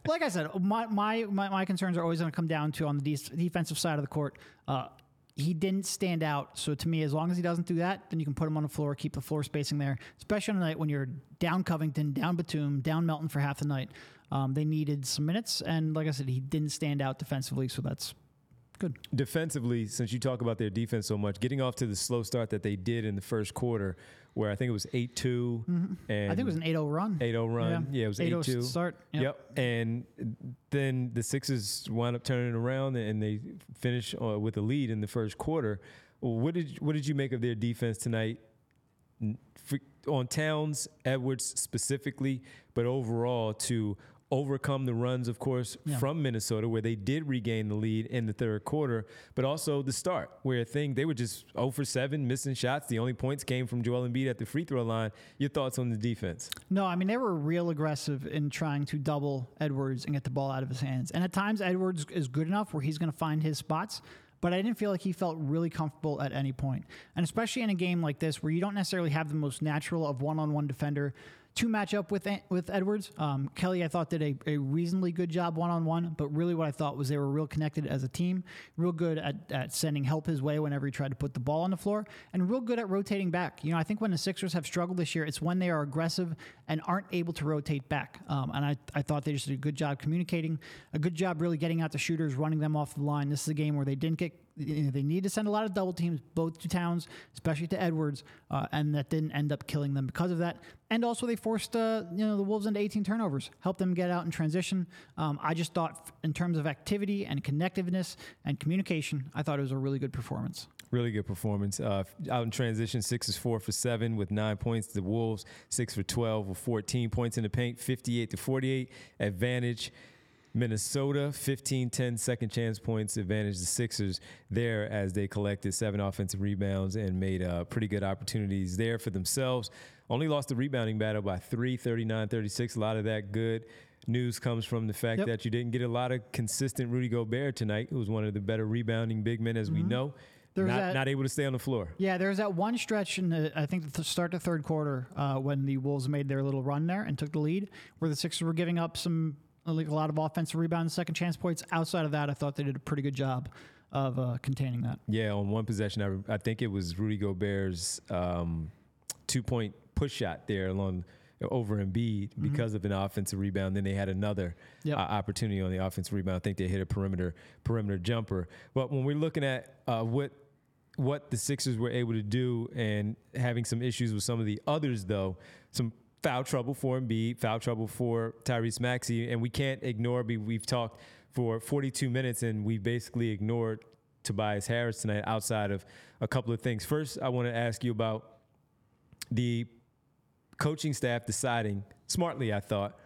like I said, my my my, my concerns are always going to come down to on the de- defensive side of the court. Uh, he didn't stand out. So to me, as long as he doesn't do that, then you can put him on the floor, keep the floor spacing there. Especially on a night when you're down Covington, down Batum, down Melton for half the night. Um, they needed some minutes, and like I said, he didn't stand out defensively. So that's good. Defensively, since you talk about their defense so much, getting off to the slow start that they did in the first quarter, where I think it was eight 2 and Mm-hmm. I think it was an 8-0 run. 8-0 run. Yeah, it was 8-0 8-2. start. Yep. And then the Sixers wound up turning around and they finish uh, with a lead in the first quarter. What did what did you make of their defense tonight? On Towns, Edwards specifically, but overall to overcome the runs, of course, Yeah. from Minnesota, where they did regain the lead in the third quarter, but also the start, where I think they were just 0 for 7, missing shots. The only points came from Joel Embiid at the free throw line. Your thoughts on the defense? No, I mean they were real aggressive in trying to double Edwards and get the ball out of his hands. And at times Edwards is good enough where he's going to find his spots, but I didn't feel like he felt really comfortable at any point. And especially in a game like this where you don't necessarily have the most natural of one-on-one defender to match up with with Edwards. Um, Kelly, I thought did a, a reasonably good job one on one, but really what I thought was they were real connected as a team, real good at, at sending help his way whenever he tried to put the ball on the floor, and real good at rotating back. You know, I think when the Sixers have struggled this year, it's when they are aggressive and aren't able to rotate back. Um, and I, I thought they just did a good job communicating, a good job really getting out the shooters, running them off the line. This is a game where they didn't get you know, they need to send a lot of double teams, both to Towns, especially to Edwards, uh, and that didn't end up killing them because of that. And also, they forced uh, you know the Wolves into 18 turnovers, helped them get out in transition. Um, I just thought, in terms of activity and connectiveness and communication, I thought it was a really good performance. Really good performance. Uh, out in transition, six is four for seven with nine points. The Wolves six for twelve with fourteen points in the paint, fifty-eight to forty-eight advantage. Minnesota 15-10 second chance points advantage the Sixers there as they collected seven offensive rebounds and made uh, pretty good opportunities there for themselves. Only lost the rebounding battle by three, 39-36. A lot of that good news comes from the fact Yep. that you didn't get a lot of consistent Rudy Gobert tonight, who was one of the better rebounding big men as we know. There's Not, that- not able to stay on the floor. Yeah, there was that one stretch in the I think the start to third quarter uh, when the Wolves made their little run there and took the lead, where the Sixers were giving up some like a lot of offensive rebounds, second chance points. Outside of that, I thought they did a pretty good job of uh, containing that. Yeah, on one possession, I, I think it was Rudy Gobert's um, two point push shot there along over Embiid because of an offensive rebound. Then they had another Yep. uh, opportunity on the offensive rebound. I think they hit a perimeter perimeter jumper. But when we're looking at uh, what what the Sixers were able to do and having some issues with some of the others, though, some foul trouble for Embiid, foul trouble for Tyrese Maxey, and we can't ignore. we- We've talked for 42 minutes and we basically ignored Tobias Harris tonight outside of a couple of things. First, I want to ask you about the coaching staff deciding smartly, I thought,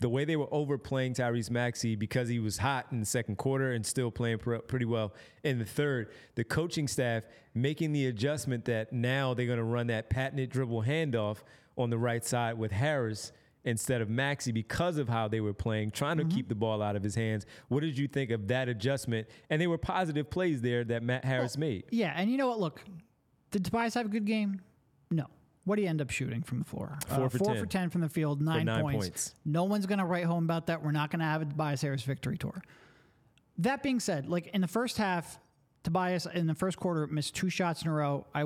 the way they were overplaying Tyrese Maxey because he was hot in the second quarter and still playing pr- pretty well in the third. The coaching staff making the adjustment that now they're going to run that patented dribble handoff on the right side with Harris instead of Maxey because of how they were playing, trying to keep the ball out of his hands. What did you think of that adjustment? And they were positive plays there that Matt Harris made. Yeah, and you know what? Look, did Tobias have a good game? No. What do you end up shooting from the floor? Uh, Four for four 10. for ten from the field, nine, nine points. points. No one's gonna write home about that. We're not gonna have a Tobias Harris victory tour. That being said, like in the first half, Tobias in the first quarter missed two shots in a row. I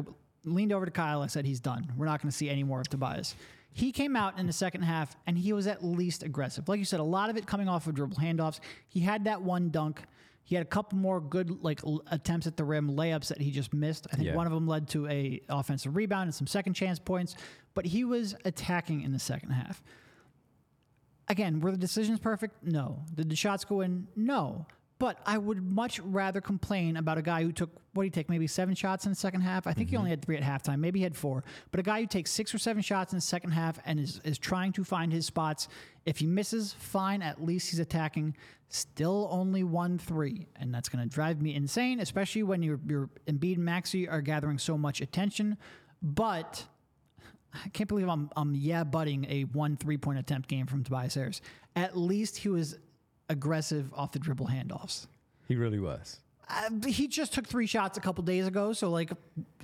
leaned over to Kyle. and said he's done. We're not going to see any more of Tobias. He came out in the second half and he was at least aggressive. Like you said, a lot of it coming off of dribble handoffs. He had that one dunk. He had a couple more good like l- attempts at the rim, layups that he just missed. I think Yeah. one of them led to a offensive rebound and some second chance points. But he was attacking in the second half. Again, were the decisions perfect? No. Did the shots go in? No. But I would much rather complain about a guy who took what did he take? Maybe seven shots in the second half. I think he mm-hmm. only had three at halftime. Maybe he had four. But a guy who takes six or seven shots in the second half and is, is trying to find his spots. If he misses, fine. At least he's attacking. Still only one three, and that's going to drive me insane, especially when your your Embiid and Maxey are gathering so much attention. But I can't believe I'm I'm yeah butting a one three point attempt game from Tobias Harris. At least he was aggressive off the dribble handoffs. He really was. Uh, he just took three shots a couple days ago, so like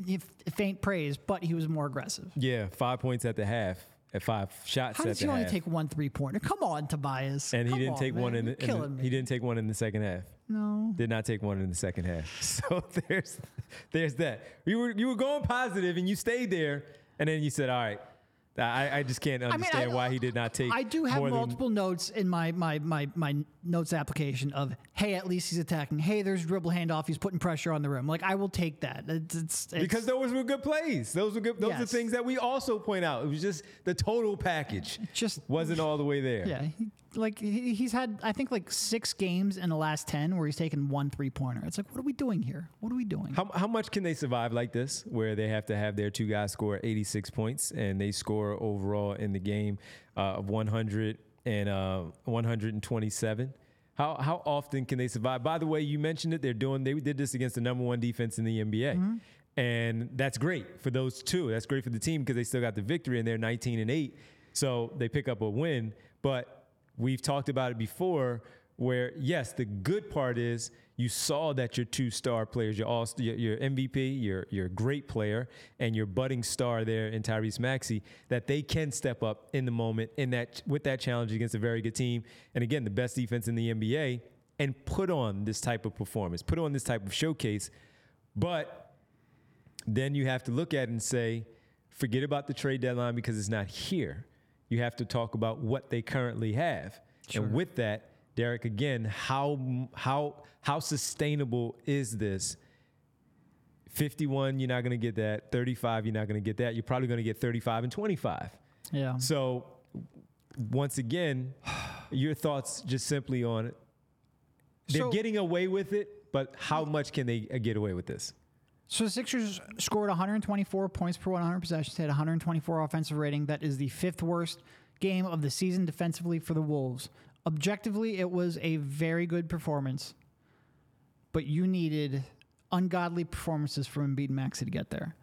if, faint praise, but he was more aggressive. Yeah, five points at the half, at five shots How the he only half. take one three pointer? Come on, Tobias. and he Come didn't on, take one in, the, in killing the, me. he didn't take one in the second half. No. Did not take one in the second half. So there's there's that. You were you were going positive and you stayed there, and then you said, "All right, I, I just can't I mean, understand I- why he did not take." I do have more than- multiple notes in my, my my my notes application of hey, at least he's attacking. Hey, there's dribble handoff. He's putting pressure on the rim. Like I will take that. It's, it's, it's because those were good plays. Those were good. Those are things that we also point out. It was just the total package just wasn't all the way there. Yeah, he, like he's had I think like six games in the last ten where he's taken one three pointer. It's like, what are we doing here? What are we doing? How, how much can they survive like this, where they have to have their two guys score 86 points and they score overall in the game uh, of 100 and uh, 127? How how often can they survive? By the way, you mentioned it. They're doing. They did this against the number one defense in the NBA, and that's great for those two. That's great for the team because they still got the victory and they're 19 and eight, so they pick up a win. But we've talked about it before where yes the good part is you saw that your two star players your all your, MVP your your great player and your budding star there in Tyrese Maxey that they can step up in the moment in that with that challenge against a very good team and again the best defense in the NBA and put on this type of performance put on this type of showcase but then you have to look at it and say, forget about the trade deadline because it's not here. You have to talk about what they currently have. And with that, Derek, again, how how how sustainable is this? 51, you're not going to get that. 35, you're not going to get that. You're probably going to get 35 and 25. yeah, So, once again, your thoughts just simply on it. They're So- getting away with it, but how much can they uh, get away with this? So the Sixers scored 124 points per 100 possessions, had 124 offensive rating. That is the fifth worst game of the season defensively for the Wolves. Objectively, it was a very good performance, but you needed ungodly performances from Embiid and Maxey to get there.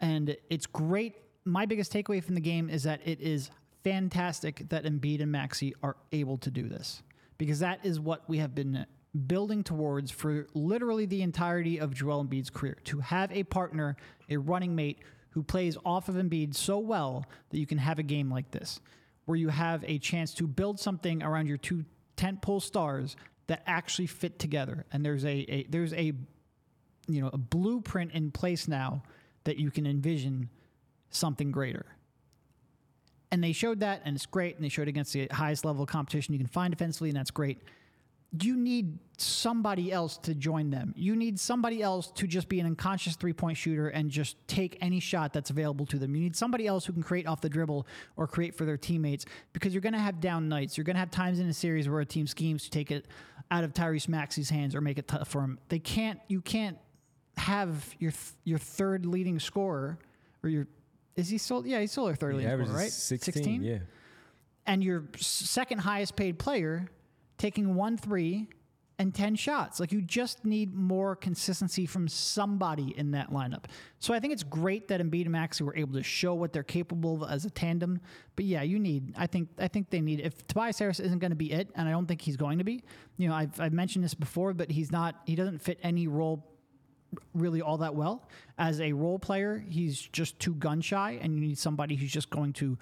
And it's great. My biggest takeaway from the game is that it is fantastic that Embiid and Maxey are able to do this because that is what we have been building towards for literally the entirety of Joel Embiid's career. To have a partner, a running mate who plays off of Embiid so well that you can have a game like this, where you have a chance to build something around your two tentpole stars that actually fit together. And there's a, a there's a you know a blueprint in place now that you can envision something greater. And they showed that, and it's great. And they showed against the highest level of competition you can find defensively, and that's great. You need somebody else to join them. You need somebody else to just be an unconscious three point shooter and just take any shot that's available to them. You need somebody else who can create off the dribble or create for their teammates because you're going to have down nights. You're going to have times in a series where a team schemes to take it out of Tyrese Maxey's hands or make it tough for him. They can't. You can't have your th- your third leading scorer or your is he still yeah he's still our third The leading scorer right is 16, yeah. and your second highest paid player taking one three and 10 shots. Like you just need more consistency from somebody in that lineup. So I think it's great that Embiid and Maxey were able to show what they're capable of as a tandem. But yeah, you need I think I think they need if Tobias Harris isn't going to be it, and I don't think he's going to be. You know, I've I've mentioned this before, but he's not he doesn't fit any role really all that well. As a role player, he's just too gun shy, and you need somebody who's just going to,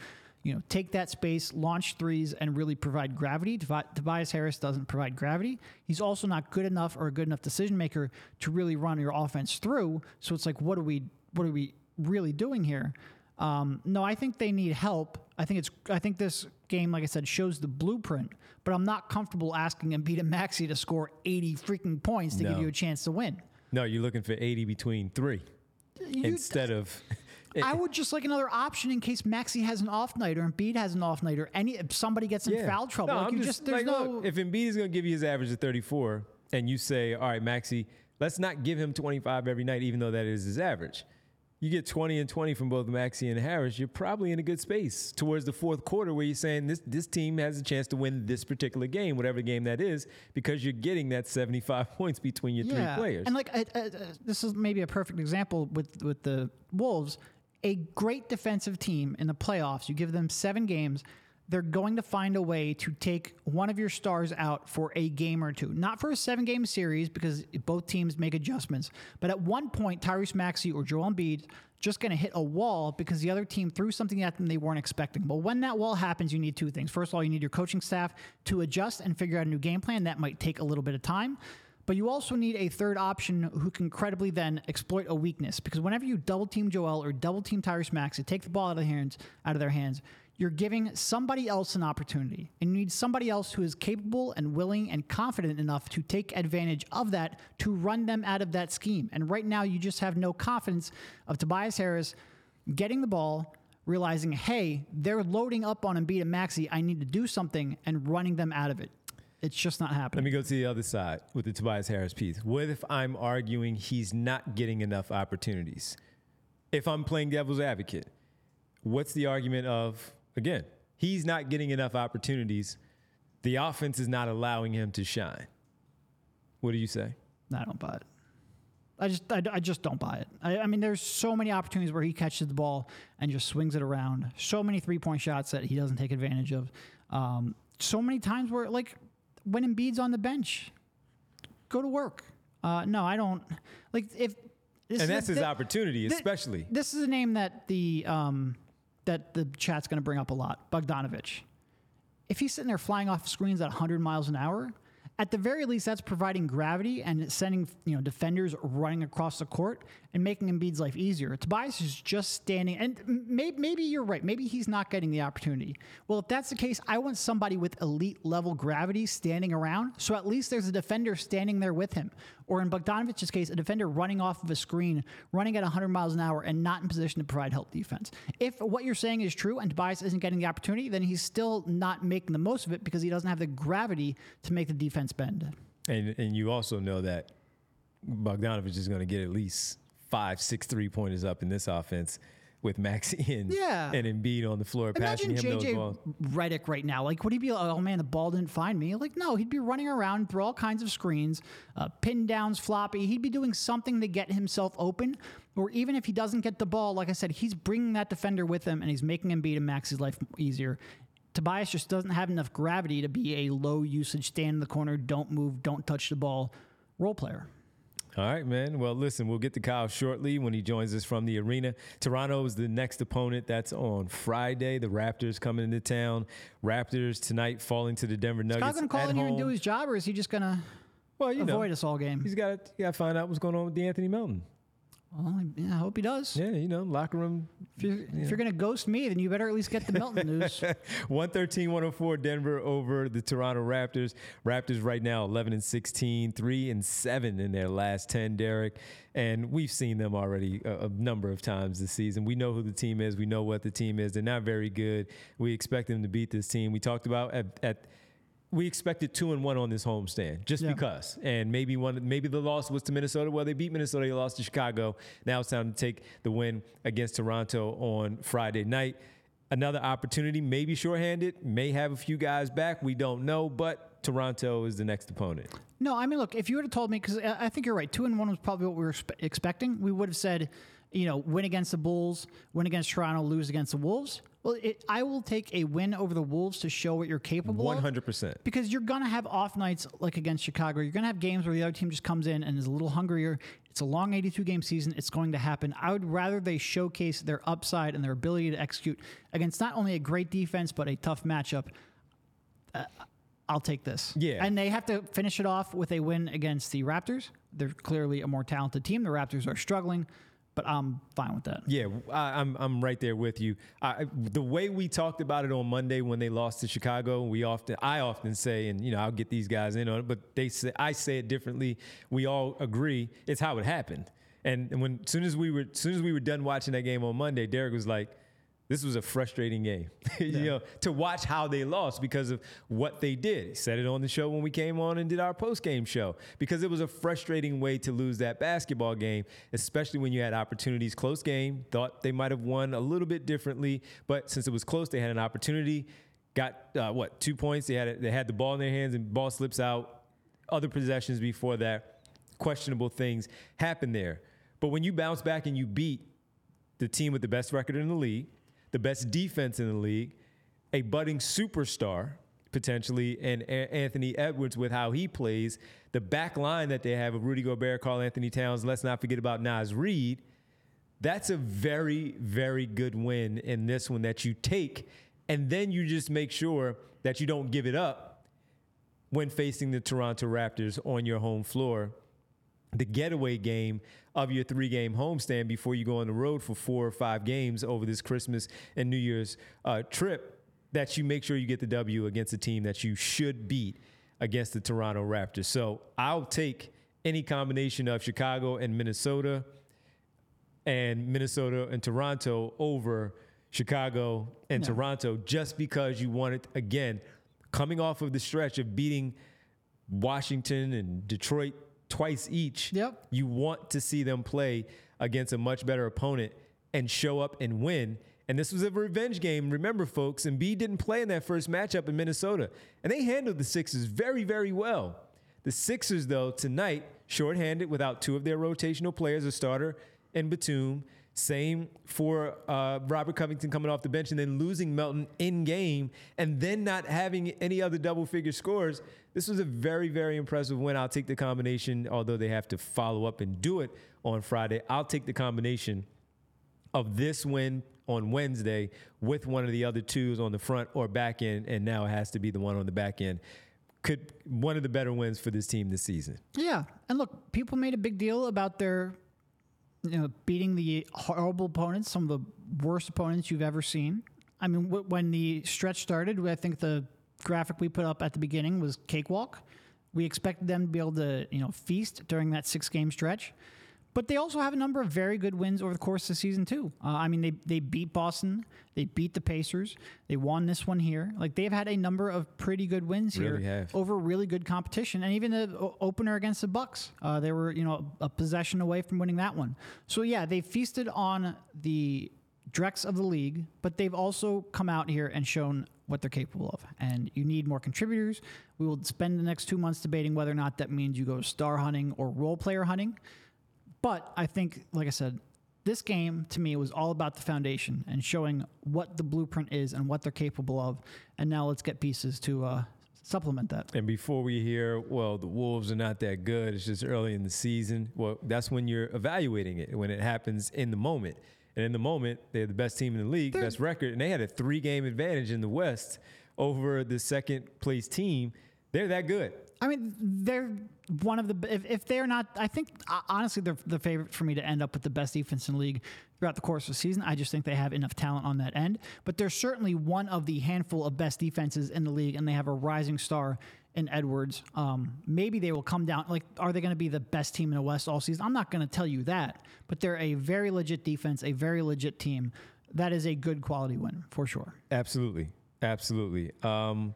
you know, take that space, launch threes, and really provide gravity. Tobias Harris doesn't provide gravity. He's also not good enough or a good enough decision maker to really run your offense through. So it's like, what are we, what are we really doing here? Um, no, I think they need help. I think it's. I think this game, like I said, shows the blueprint. But I'm not comfortable asking Embiid and Maxey to score 80 freaking points to No. give you a chance to win. No, you're looking for 80 between three You- instead of. I would just like another option in case Maxey has an off night or Embiid has an off night or any if somebody gets in foul trouble. No, like you just, there's like, no. look, if Embiid is going to give you his average of 34, and you say, all right, Maxey, let's not give him 25 every night, even though that is his average. You get 20 and 20 from both Maxey and Harris, you're probably in a good space towards the fourth quarter where you're saying this this team has a chance to win this particular game, whatever game that is, because you're getting that 75 points between your yeah, three players. and like uh, uh, this is maybe a perfect example with with the Wolves. A great defensive team in the playoffs. You give them seven games. They're going to find a way to take one of your stars out for a game or two. Not for a seven game series because both teams make adjustments. But at one point, Tyrese Maxey or Joel Embiid just going to hit a wall because the other team threw something at them they weren't expecting. But when that wall happens, you need two things. First of all, you need your coaching staff to adjust and figure out a new game plan. That might take a little bit of time. But you also need a third option who can credibly then exploit a weakness. Because whenever you double team Joel or double team Tyrese Maxey, take the ball out of their hands, out of their hands, you're giving somebody else an opportunity. And you need somebody else who is capable and willing and confident enough to take advantage of that to run them out of that scheme. And right now, you just have no confidence of Tobias Harris getting the ball, realizing, hey, they're loading up on Embiid and Maxey. I need to do something and running them out of it. It's just not happening. Let me go to the other side with the Tobias Harris piece. What if I'm arguing he's not getting enough opportunities? If I'm playing devil's advocate, what's the argument of, again, he's not getting enough opportunities. The offense is not allowing him to shine. What do you say? I don't buy it. I just, I, I just don't buy it. I, I mean, there's so many opportunities where he catches the ball and just swings it around. So many three point shots that he doesn't take advantage of. Um, so many times where, like, when Embiid's on the bench, go to work. Uh, no, I don't. Like, if this And that's a- his thi- opportunity, thi- especially. This is a name that the um, that the chat's going to bring up a lot. Bogdanovich. If he's sitting there flying off screens at 100 miles an hour, at the very least, that's providing gravity and sending you know defenders running across the court and making Embiid's life easier. Tobias is just standing, and maybe, maybe you're right. Maybe he's not getting the opportunity. Well, if that's the case, I want somebody with elite level gravity standing around, so at least there's a defender standing there with him. Or in Bogdanovich's case, a defender running off of a screen, running at 100 miles an hour, and not in position to provide help defense. If what you're saying is true and Tobias isn't getting the opportunity, then he's still not making the most of it because he doesn't have the gravity to make the defense bend. And, and you also know that Bogdanovich is going to get at least five, six three pointers up in this offense with Maxey and, Yeah. and Embiid on the floor Imagine passing him those balls. JJ Redick right now. Like, would he be like, oh man, the ball didn't find me? Like, no, he'd be running around through all kinds of screens, uh, pin downs, floppy. He'd be doing something to get himself open. Or even if he doesn't get the ball, like I said, he's bringing that defender with him and he's making Embiid and Max's life easier. Tobias just doesn't have enough gravity to be a low usage, stand in the corner, don't move, don't touch the ball role player. All right, man. Well, listen, we'll get to Kyle shortly when he joins us from the arena. Toronto is the next opponent. That's on Friday. The Raptors coming into town. Raptors tonight falling to the Denver Nuggets. Scott's gonna call at in here and do his job, or is he just gonna well, you avoid know, us all game? he's got to got to find out what's going on with De'Anthony Melton. Well, yeah, I hope he does. Yeah, you know, locker room If you're, if you're gonna ghost me, then you better at least get the Melton news. 113 104 Denver over the Toronto Raptors. Raptors right now 11 and 16, 3 and 7 in their last 10, Derek. And we've seen them already a, a number of times this season. We know who the team is, we know what the team is. They're not very good. We expect them to beat this team. We talked about at, at we expected two and one on this homestand just Yeah. because. And maybe one, maybe the loss was to Minnesota. Well, they beat Minnesota. They lost to Chicago. Now it's time to take the win against Toronto on Friday night. Another opportunity, maybe shorthanded, may have a few guys back. We don't know, but Toronto is the next opponent. No, I mean, look, if you would have told me, because I think you're right, two and one was probably what we were expecting. We would have said, you know, win against the Bulls, win against Toronto, lose against the Wolves. Well, it, I will take a win over the Wolves to show what you're capable One of. hundred percent. Because you're going to have off nights like against Chicago. You're going to have games where the other team just comes in and is a little hungrier. It's a long 82 game season. It's going to happen. I would rather they showcase their upside and their ability to execute against not only a great defense, but a tough matchup. Uh, I'll take this. Yeah. And they have to finish it off with a win against the Raptors. They're clearly a more talented team. The Raptors are struggling, but I'm fine with that. Yeah, I, I'm I'm right there with you. I, the way we talked about it on Monday when they lost to Chicago, we often I often say, and you know I'll get these guys in on it, but they say I say it differently. We all agree it's how it happened. And and when soon as we were soon as we were done watching that game on Monday, Derek was like. This was a frustrating game, you know, to watch how they lost because of what they did. Said it on the show when we came on and did our post game show because it was a frustrating way to lose that basketball game, especially when you had opportunities. Close game, thought they might have won a little bit differently, but since it was close, they had an opportunity. Got uh, what two points? They had they had the ball in their hands and ball slips out. Other possessions before that, questionable things happened there. But when you bounce back and you beat the team with the best record in the league, the best defense in the league, a budding superstar potentially, and A- Anthony Edwards with how he plays, the back line that they have of Rudy Gobert, Karl-Anthony Towns. Let's not forget about Naz Reid. That's a very, very good win in this one that you take, and then you just make sure that you don't give it up when facing the Toronto Raptors on your home floor the getaway game of your three game homestand before you go on the road for four or five games over this Christmas and New Year's uh, trip, that you make sure you get the W against a team that you should beat against the Toronto Raptors. So I'll take any combination of Chicago and Minnesota and Minnesota and Toronto over Chicago and Toronto just because you want it again coming off of the stretch of beating Washington and Detroit twice each. Yep. You want to see them play against a much better opponent and show up and win. And this was a revenge game. Remember, folks, Embiid didn't play in that first matchup in Minnesota, and they handled the Sixers very, very well. The Sixers, though, tonight, shorthanded without two of their rotational players, a starter and Batum. Same for uh, Robert Covington coming off the bench and then losing Melton in game and then not having any other double figure scores. This was a very, very impressive win. I'll take the combination, although they have to follow up and do it on Friday. I'll take the combination of this win on Wednesday with one of the other twos on the front or back end, and now it has to be the one on the back end. Could one of the better wins for this team this season. Yeah, and look, people made a big deal about their, you know, beating the horrible opponents, some of the worst opponents you've ever seen. I mean, w- when the stretch started, I think the graphic we put up at the beginning was cakewalk. We expected them to be able to, you know, feast during that six-game stretch. But they also have a number of very good wins over the course of the season too. Uh, I mean, they they beat Boston, they beat the Pacers, they won this one here. Like they've had a number of pretty good wins Really here have. over really good competition, and even the opener against the Bucks, uh, they were you know a possession away from winning that one. So yeah, they feasted on the dregs of the league, but they've also come out here and shown what they're capable of. And you need more contributors. We will spend the next two months debating whether or not that means you go star hunting or role player hunting. But I think, like I said, this game to me was all about the foundation and showing what the blueprint is and what they're capable of. And now let's get pieces to uh, supplement that. And before we hear, well, the Wolves are not that good, it's just early in the season. Well, that's when you're evaluating it, when it happens in the moment. And in the moment, they're the best team in the league, best record, and they had a three game advantage in the West over the second place team. They're that good. I mean, they're one of the if, if they're not. I think uh, honestly, they're the favorite for me to end up with the best defense in the league throughout the course of the season. I just think they have enough talent on that end. But they're certainly one of the handful of best defenses in the league, and they have a rising star in Edwards. Um, maybe they will come down. Like, are they going to be the best team in the West all season? I'm not going to tell you that. But they're a very legit defense, a very legit team. That is a good quality win for sure. Absolutely. Absolutely. Um,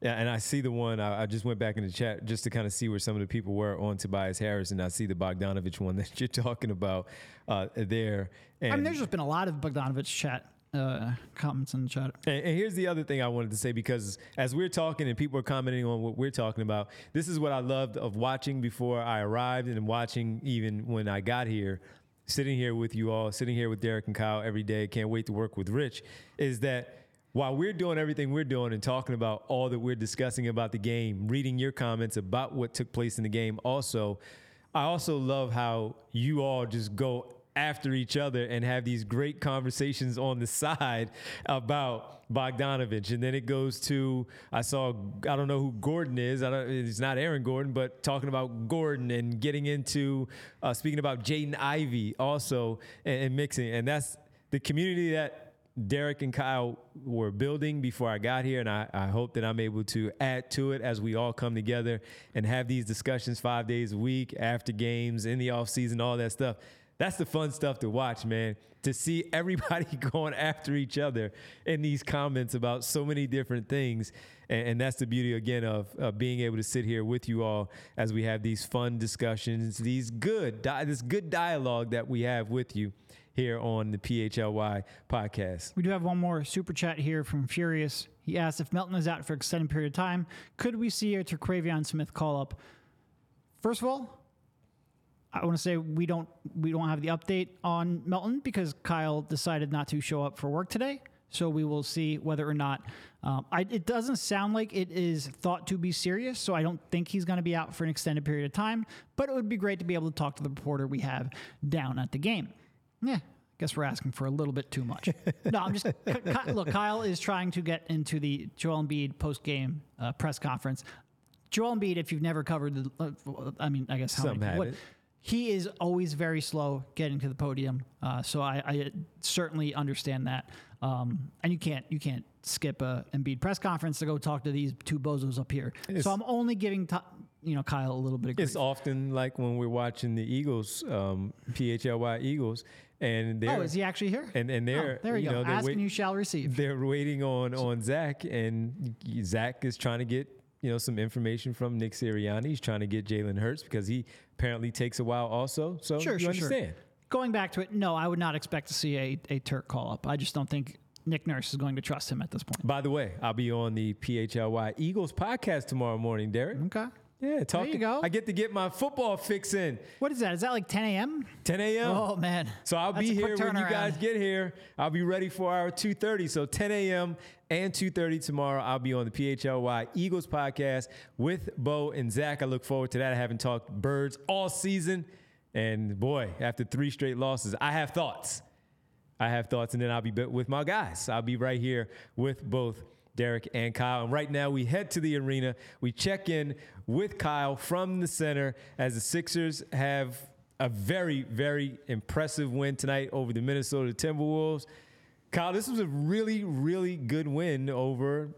yeah, and I see the one. I, I just went back in the chat just to kind of see where some of the people were on Tobias Harris, and I see the Bogdanovich one that you're talking about uh, there. And I mean, there's just been a lot of Bogdanovich chat uh, comments in the chat. And, and here's the other thing I wanted to say because as we're talking and people are commenting on what we're talking about, this is what I loved of watching before I arrived and watching even when I got here, sitting here with you all, sitting here with Derek and Kyle every day. Can't wait to work with Rich. Is that while we're doing everything we're doing and talking about all that we're discussing about the game, reading your comments about what took place in the game, also, I also love how you all just go after each other and have these great conversations on the side about Bogdanovich. And then it goes to I saw I don't know who Gordon is. I don't it's not Aaron Gordon, but talking about Gordon and getting into uh, speaking about Jaden Ivey also and, and mixing. And that's the community that Derek and Kyle were building before I got here, and I, I, hope that I'm able to add to it as we all come together and have these discussions five days a week after games, in the off season, all that stuff. That's the fun stuff to watch, man. To see everybody going after each other in these comments about so many different things. And, and that's the beauty, again, of, of, being able to sit here with you all as we have these fun discussions, these good, this good dialogue that we have with you here on the PHLY podcast. We do have one more super chat here from Furious. He asked if Melton is out for an extended period of time, could we see a Terquavion Smith call up? First of all, I want to say we don't we don't have the update on Melton because Kyle decided not to show up for work today. So we will see whether or not um, I, it doesn't sound like it is thought to be serious. So I don't think he's going to be out for an extended period of time. But it would be great to be able to talk to the reporter we have down at the game. Yeah, I guess we're asking for a little bit too much. no, I'm just look. Kyle is trying to get into the Joel Embiid post game uh, press conference. Joel Embiid, if you've never covered the, uh, I mean, I guess how Some many, what, he is always very slow getting to the podium. Uh, so I, I, certainly understand that. Um, and you can't you can't skip a Embiid press conference to go talk to these two bozos up here. It's, so I'm only giving. T- you know Kyle a little bit of grief. It's often like when we're watching the Eagles, um, PHLY Eagles, and oh, they're oh, is he actually here? And and oh, they're oh, there you, you go. Know, Ask wait, and you shall receive. They're waiting on on Zach, and Zach is trying to get you know some information from Nick Sirianni. He's trying to get Jalen Hurts because he apparently takes a while also. So sure, you sure, understand. Sure. Going back to it, no, I would not expect to see a, a Turk call up. I just don't think Nick Nurse is going to trust him at this point. By the way, I'll be on the PHLY Eagles podcast tomorrow morning, Derek. Okay. Yeah, talk. There you go. I get to get my football fix in. What is that? Is that like 10 a.m.? 10 a.m. Oh man. So I'll That's be here when you guys get here. I'll be ready for our 2:30. So 10 a.m. and 2:30 tomorrow. I'll be on the PHLY Eagles podcast with Bo and Zach. I look forward to that. I haven't talked birds all season, and boy, after three straight losses, I have thoughts. I have thoughts, and then I'll be with my guys. I'll be right here with both Derek and Kyle. And right now, we head to the arena. We check in with Kyle from the center as the Sixers have a very, very impressive win tonight over the Minnesota Timberwolves. Kyle, this was a really, really good win over,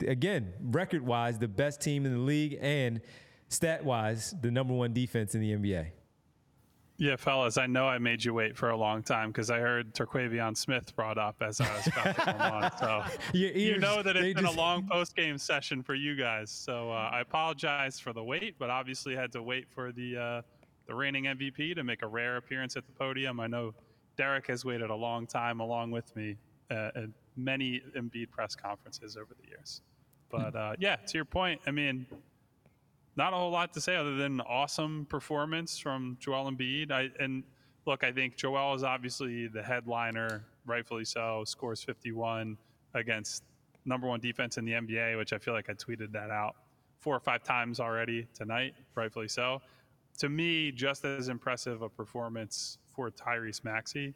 again, record wise, the best team in the league and stat wise, the number one defense in the NBA. Yeah, fellas, I know I made you wait for a long time because I heard Terquavion Smith brought up as I was about to come on. So ears, you know that it's been just... a long post game session for you guys. So uh, I apologize for the wait, but obviously had to wait for the uh, the reigning MVP to make a rare appearance at the podium. I know Derek has waited a long time along with me uh, at many Embiid press conferences over the years. But uh, yeah, to your point, I mean, not a whole lot to say other than awesome performance from Joel Embiid. I, and look, I think Joel is obviously the headliner, rightfully so. Scores 51 against number one defense in the NBA, which I feel like I tweeted that out four or five times already tonight, rightfully so. To me, just as impressive a performance for Tyrese Maxey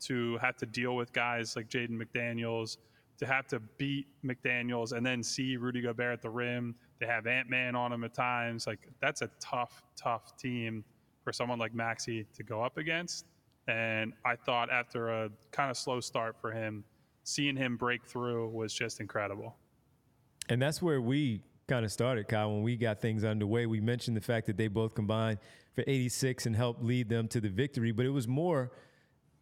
to have to deal with guys like Jaden McDaniels, to have to beat McDaniels and then see Rudy Gobert at the rim. They have Ant Man on them at times. Like that's a tough, tough team for someone like Maxey to go up against. And I thought after a kind of slow start for him, seeing him break through was just incredible. And that's where we kind of started, Kyle, when we got things underway. We mentioned the fact that they both combined for 86 and helped lead them to the victory, but it was more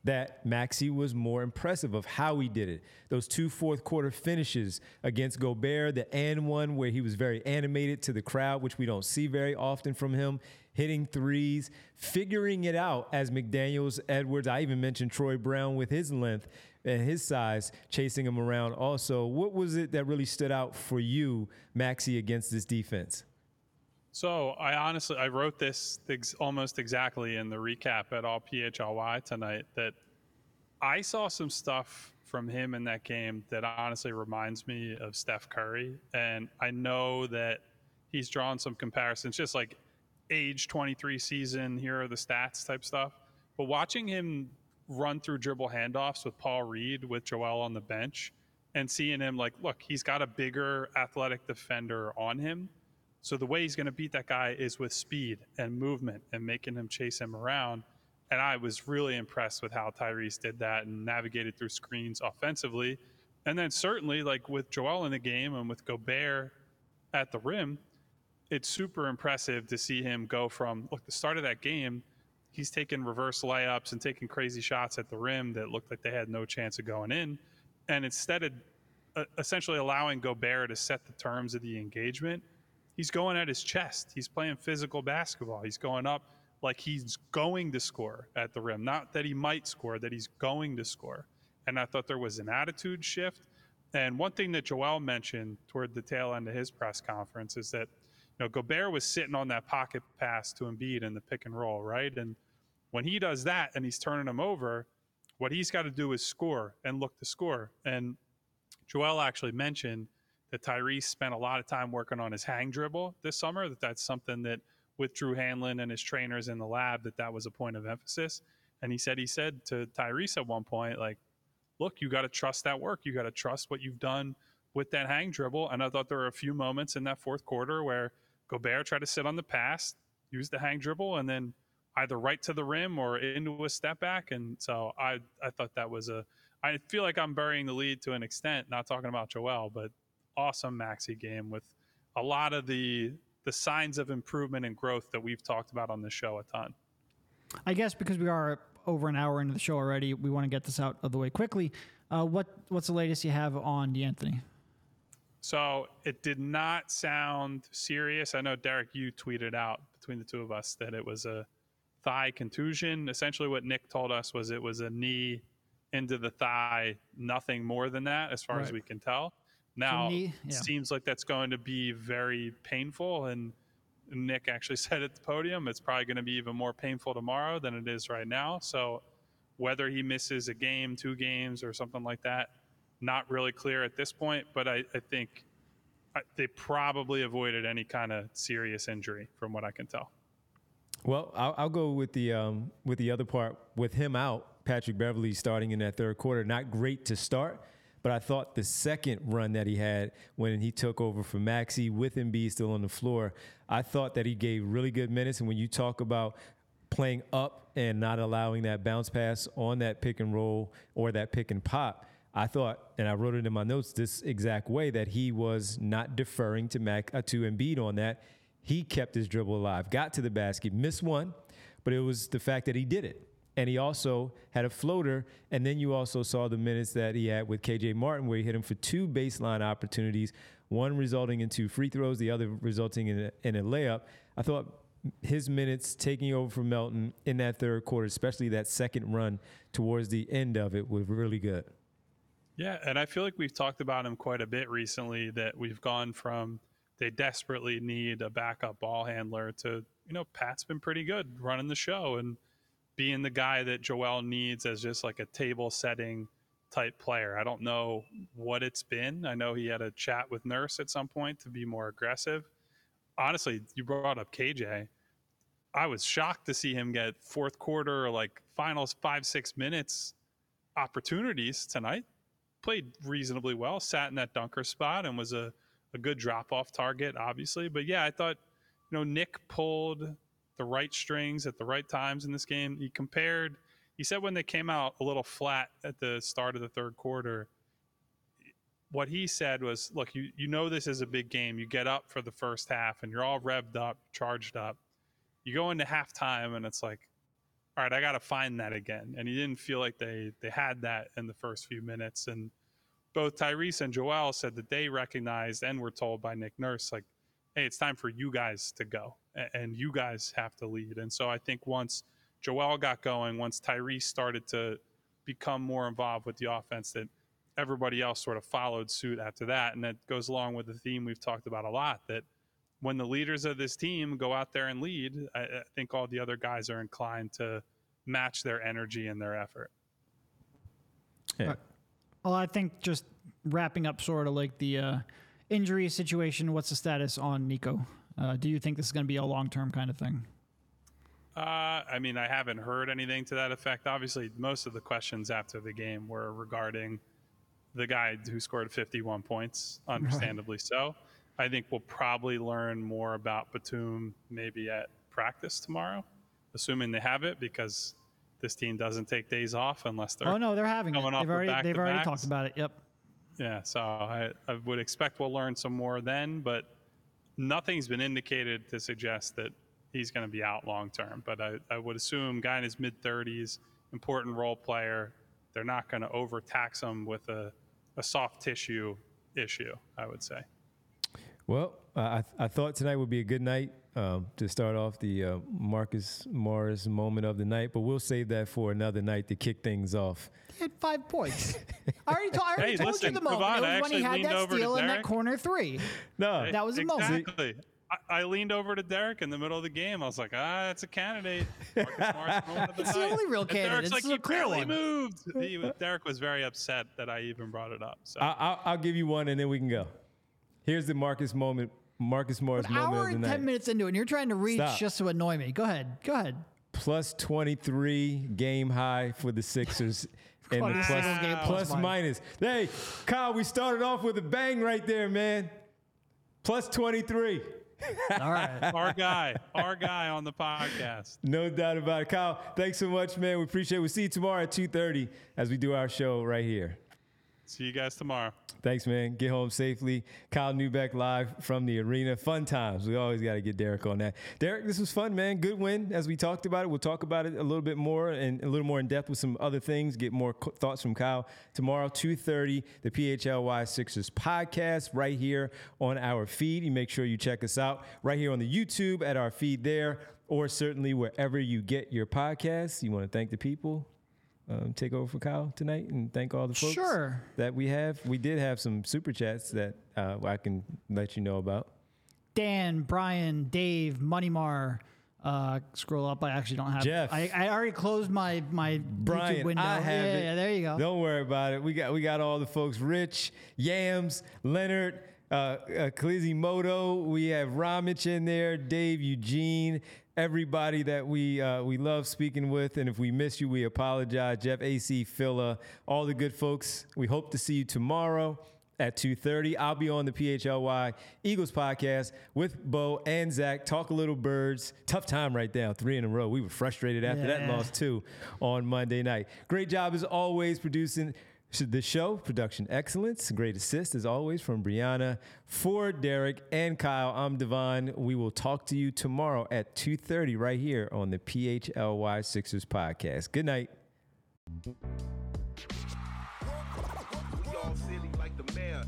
that Maxey was more impressive of how he did it. Those two fourth quarter finishes against Gobert, the and one where he was very animated to the crowd, which we don't see very often from him, hitting threes, figuring it out as McDaniels, Edwards. I even mentioned Troy Brown with his length and his size, chasing him around also. What was it that really stood out for you, Maxey, against this defense? So I honestly I wrote this ex- almost exactly in the recap at all PHLY tonight that I saw some stuff from him in that game that honestly reminds me of Steph Curry, and I know that he's drawn some comparisons, just like age 23 season. Here are the stats type stuff. But watching him run through dribble handoffs with Paul Reed with Joel on the bench, and seeing him like, look, he's got a bigger athletic defender on him so the way he's going to beat that guy is with speed and movement and making him chase him around. And I was really impressed with how Tyrese did that and navigated through screens offensively. And then certainly, like with Joel in the game and with Gobert at the rim, it's super impressive to see him go from look the start of that game. He's taking reverse layups and taking crazy shots at the rim that looked like they had no chance of going in. And instead of uh, essentially allowing Gobert to set the terms of the engagement, he's going at his chest. He's playing physical basketball. He's going up like he's going to score at the rim. Not that he might score, that he's going to score. And I thought there was an attitude shift. And one thing that Joel mentioned toward the tail end of his press conference is that, you know, Gobert was sitting on that pocket pass to Embiid in the pick and roll, right? And when he does that and he's turning him over, what he's got to do is score and look to score. And Joel actually mentioned – that Tyrese spent a lot of time working on his hang dribble this summer. That that's something that with Drew Hanlen and his trainers in the lab that that was a point of emphasis. And he said he said to Tyrese at one point like, "Look, you got to trust that work. You got to trust what you've done with that hang dribble." And I thought there were a few moments in that fourth quarter where Gobert tried to sit on the pass, use the hang dribble, and then either right to the rim or into a step back. And so I I thought that was a I feel like I'm burying the lead to an extent, not talking about Joel, but awesome Maxey game with a lot of the the signs of improvement and growth that we've talked about on the show a ton. I guess because we are over an hour into the show already, we want to get this out of the way quickly. Uh, what what's the latest you have on De'Anthony? So it did not sound serious. I know Derek, you tweeted out between the two of us that it was a thigh contusion. Essentially, what Nick told us was it was a knee into the thigh, nothing more than that, as far right. as we can tell. Now, me, yeah. it seems like that's going to be very painful. And Nick actually said at the podium, it's probably going to be even more painful tomorrow than it is right now. So, whether he misses a game, two games, or something like that, not really clear at this point. But I, I think they probably avoided any kind of serious injury, from what I can tell. Well, I'll, I'll go with the um, with the other part. With him out, Patrick Beverley starting in that third quarter, not great to start but I thought the second run that he had when he took over for Maxey with Embiid still on the floor, I thought that he gave really good minutes. And when you talk about playing up and not allowing that bounce pass on that pick and roll or that pick and pop, I thought, and I wrote it in my notes this exact way, that he was not deferring to Mac uh, to Embiid on that. He kept his dribble alive, got to the basket, missed one, but it was the fact that he did it and he also had a floater. And then you also saw the minutes that he had with KJ Martin, where he hit him for two baseline opportunities, one resulting in two free throws, the other resulting in a, in a layup. I thought his minutes taking over from Melton in that third quarter, especially that second run towards the end of it, was really good. Yeah, and I feel like we've talked about him quite a bit recently. That we've gone from they desperately need a backup ball handler to you know Pat's been pretty good running the show and being the guy that Joel needs as just like a table setting type player. I don't know what it's been. I know he had a chat with Nurse at some point to be more aggressive. Honestly, you brought up KJ. I was shocked to see him get fourth quarter or like finals five, six minutes opportunities tonight. Played reasonably well, sat in that dunker spot and was a, a good drop off target, obviously. But yeah, I thought, you know, Nick pulled the right strings at the right times in this game. He compared, he said when they came out a little flat at the start of the third quarter, what he said was, look, you, you know this is a big game. You get up for the first half and you're all revved up, charged up. You go into halftime and it's like, all right, I got to find that again. And he didn't feel like they they had that in the first few minutes. And both Tyrese and Joel said that they recognized and were told by Nick Nurse, like, hey, it's time for you guys to go and you guys have to lead. And so I think once Joel got going, once Tyrese started to become more involved with the offense, that everybody else sort of followed suit after that. And that goes along with the theme we've talked about a lot that when the leaders of this team go out there and lead, I, I think all the other guys are inclined to match their energy and their effort. Yeah. Well, I think just wrapping up sort of like the uh, injury situation, what's the status on Nico? Uh, do you think this is going to be a long term kind of thing? Uh, I mean, I haven't heard anything to that effect. Obviously, most of the questions after the game were regarding the guy who scored 51 points, understandably right. so. I think we'll probably learn more about Batum maybe at practice tomorrow, assuming they have it, because this team doesn't take days off unless they're. Oh no, they're having it. They've already they've already talked about it. Yep. Yeah, so I, I would expect we'll learn some more then, but nothing's been indicated to suggest that he's going to be out long term. But I, I would assume guy in his mid 30s, important role player. They're not going to overtax him with a, a soft tissue issue. I would say. Well, uh, I, th- I thought tonight would be a good night um, to start off the uh, Marcus Morris moment of the night, but we'll save that for another night to kick things off. He had five points. I already, to- I already hey, told listen, you the moment. On, it was when he had that steal in that corner three. No, that was a exactly. moment. Exactly. I, leaned over to Derek in the middle of the game. I was like, ah, that's a candidate. Marcus Morris moment of the it's night. the only real candidate. Derek's like, you barely moved. He, Derek was very upset that I even brought it up. So I, will give you one, and then we can go. Here's the Marcus moment Marcus Morris An moment hour of the and night. 10 minutes into it, and you're trying to reach Stop. just to annoy me. Go ahead. Go ahead. Plus 23 game high for the Sixers. and the plus, plus, plus minus. Hey, Kyle, we started off with a bang right there, man. Plus 23. All right. our guy, our guy on the podcast. No doubt about it. Kyle, thanks so much, man. We appreciate it. We'll see you tomorrow at 2.30 as we do our show right here. See you guys tomorrow. Thanks, man. Get home safely. Kyle Neubeck live from the arena. Fun times. We always got to get Derek on that. Derek, this was fun, man. Good win. As we talked about it, we'll talk about it a little bit more and a little more in depth with some other things. Get more thoughts from Kyle tomorrow, 2:30, the PHLY Sixers podcast right here on our feed. You make sure you check us out right here on the YouTube at our feed there, or certainly wherever you get your podcasts. You want to thank the people um, take over for Kyle tonight and thank all the folks sure. that we have. We did have some super chats that uh, I can let you know about. Dan, Brian, Dave, Moneymar. Uh, scroll up. I actually don't have. Jeff. I, I already closed my my Brian, YouTube window. I have yeah, it. yeah, there you go. Don't worry about it. We got we got all the folks. Rich, Yams, Leonard, uh, uh, Moto. We have Ramich in there. Dave, Eugene, everybody that we uh, we love speaking with. And if we miss you, we apologize. Jeff, AC, Phila, all the good folks. We hope to see you tomorrow at 2.30 i'll be on the phly eagles podcast with bo and zach talk a little birds tough time right now three in a row we were frustrated after yeah. that loss too on monday night great job as always producing the show, production excellence, great assist as always from Brianna, for Derek and Kyle. I'm Devon. We will talk to you tomorrow at 2:30 right here on the PHLY Sixers podcast. Good night. Y'all silly like the mayor.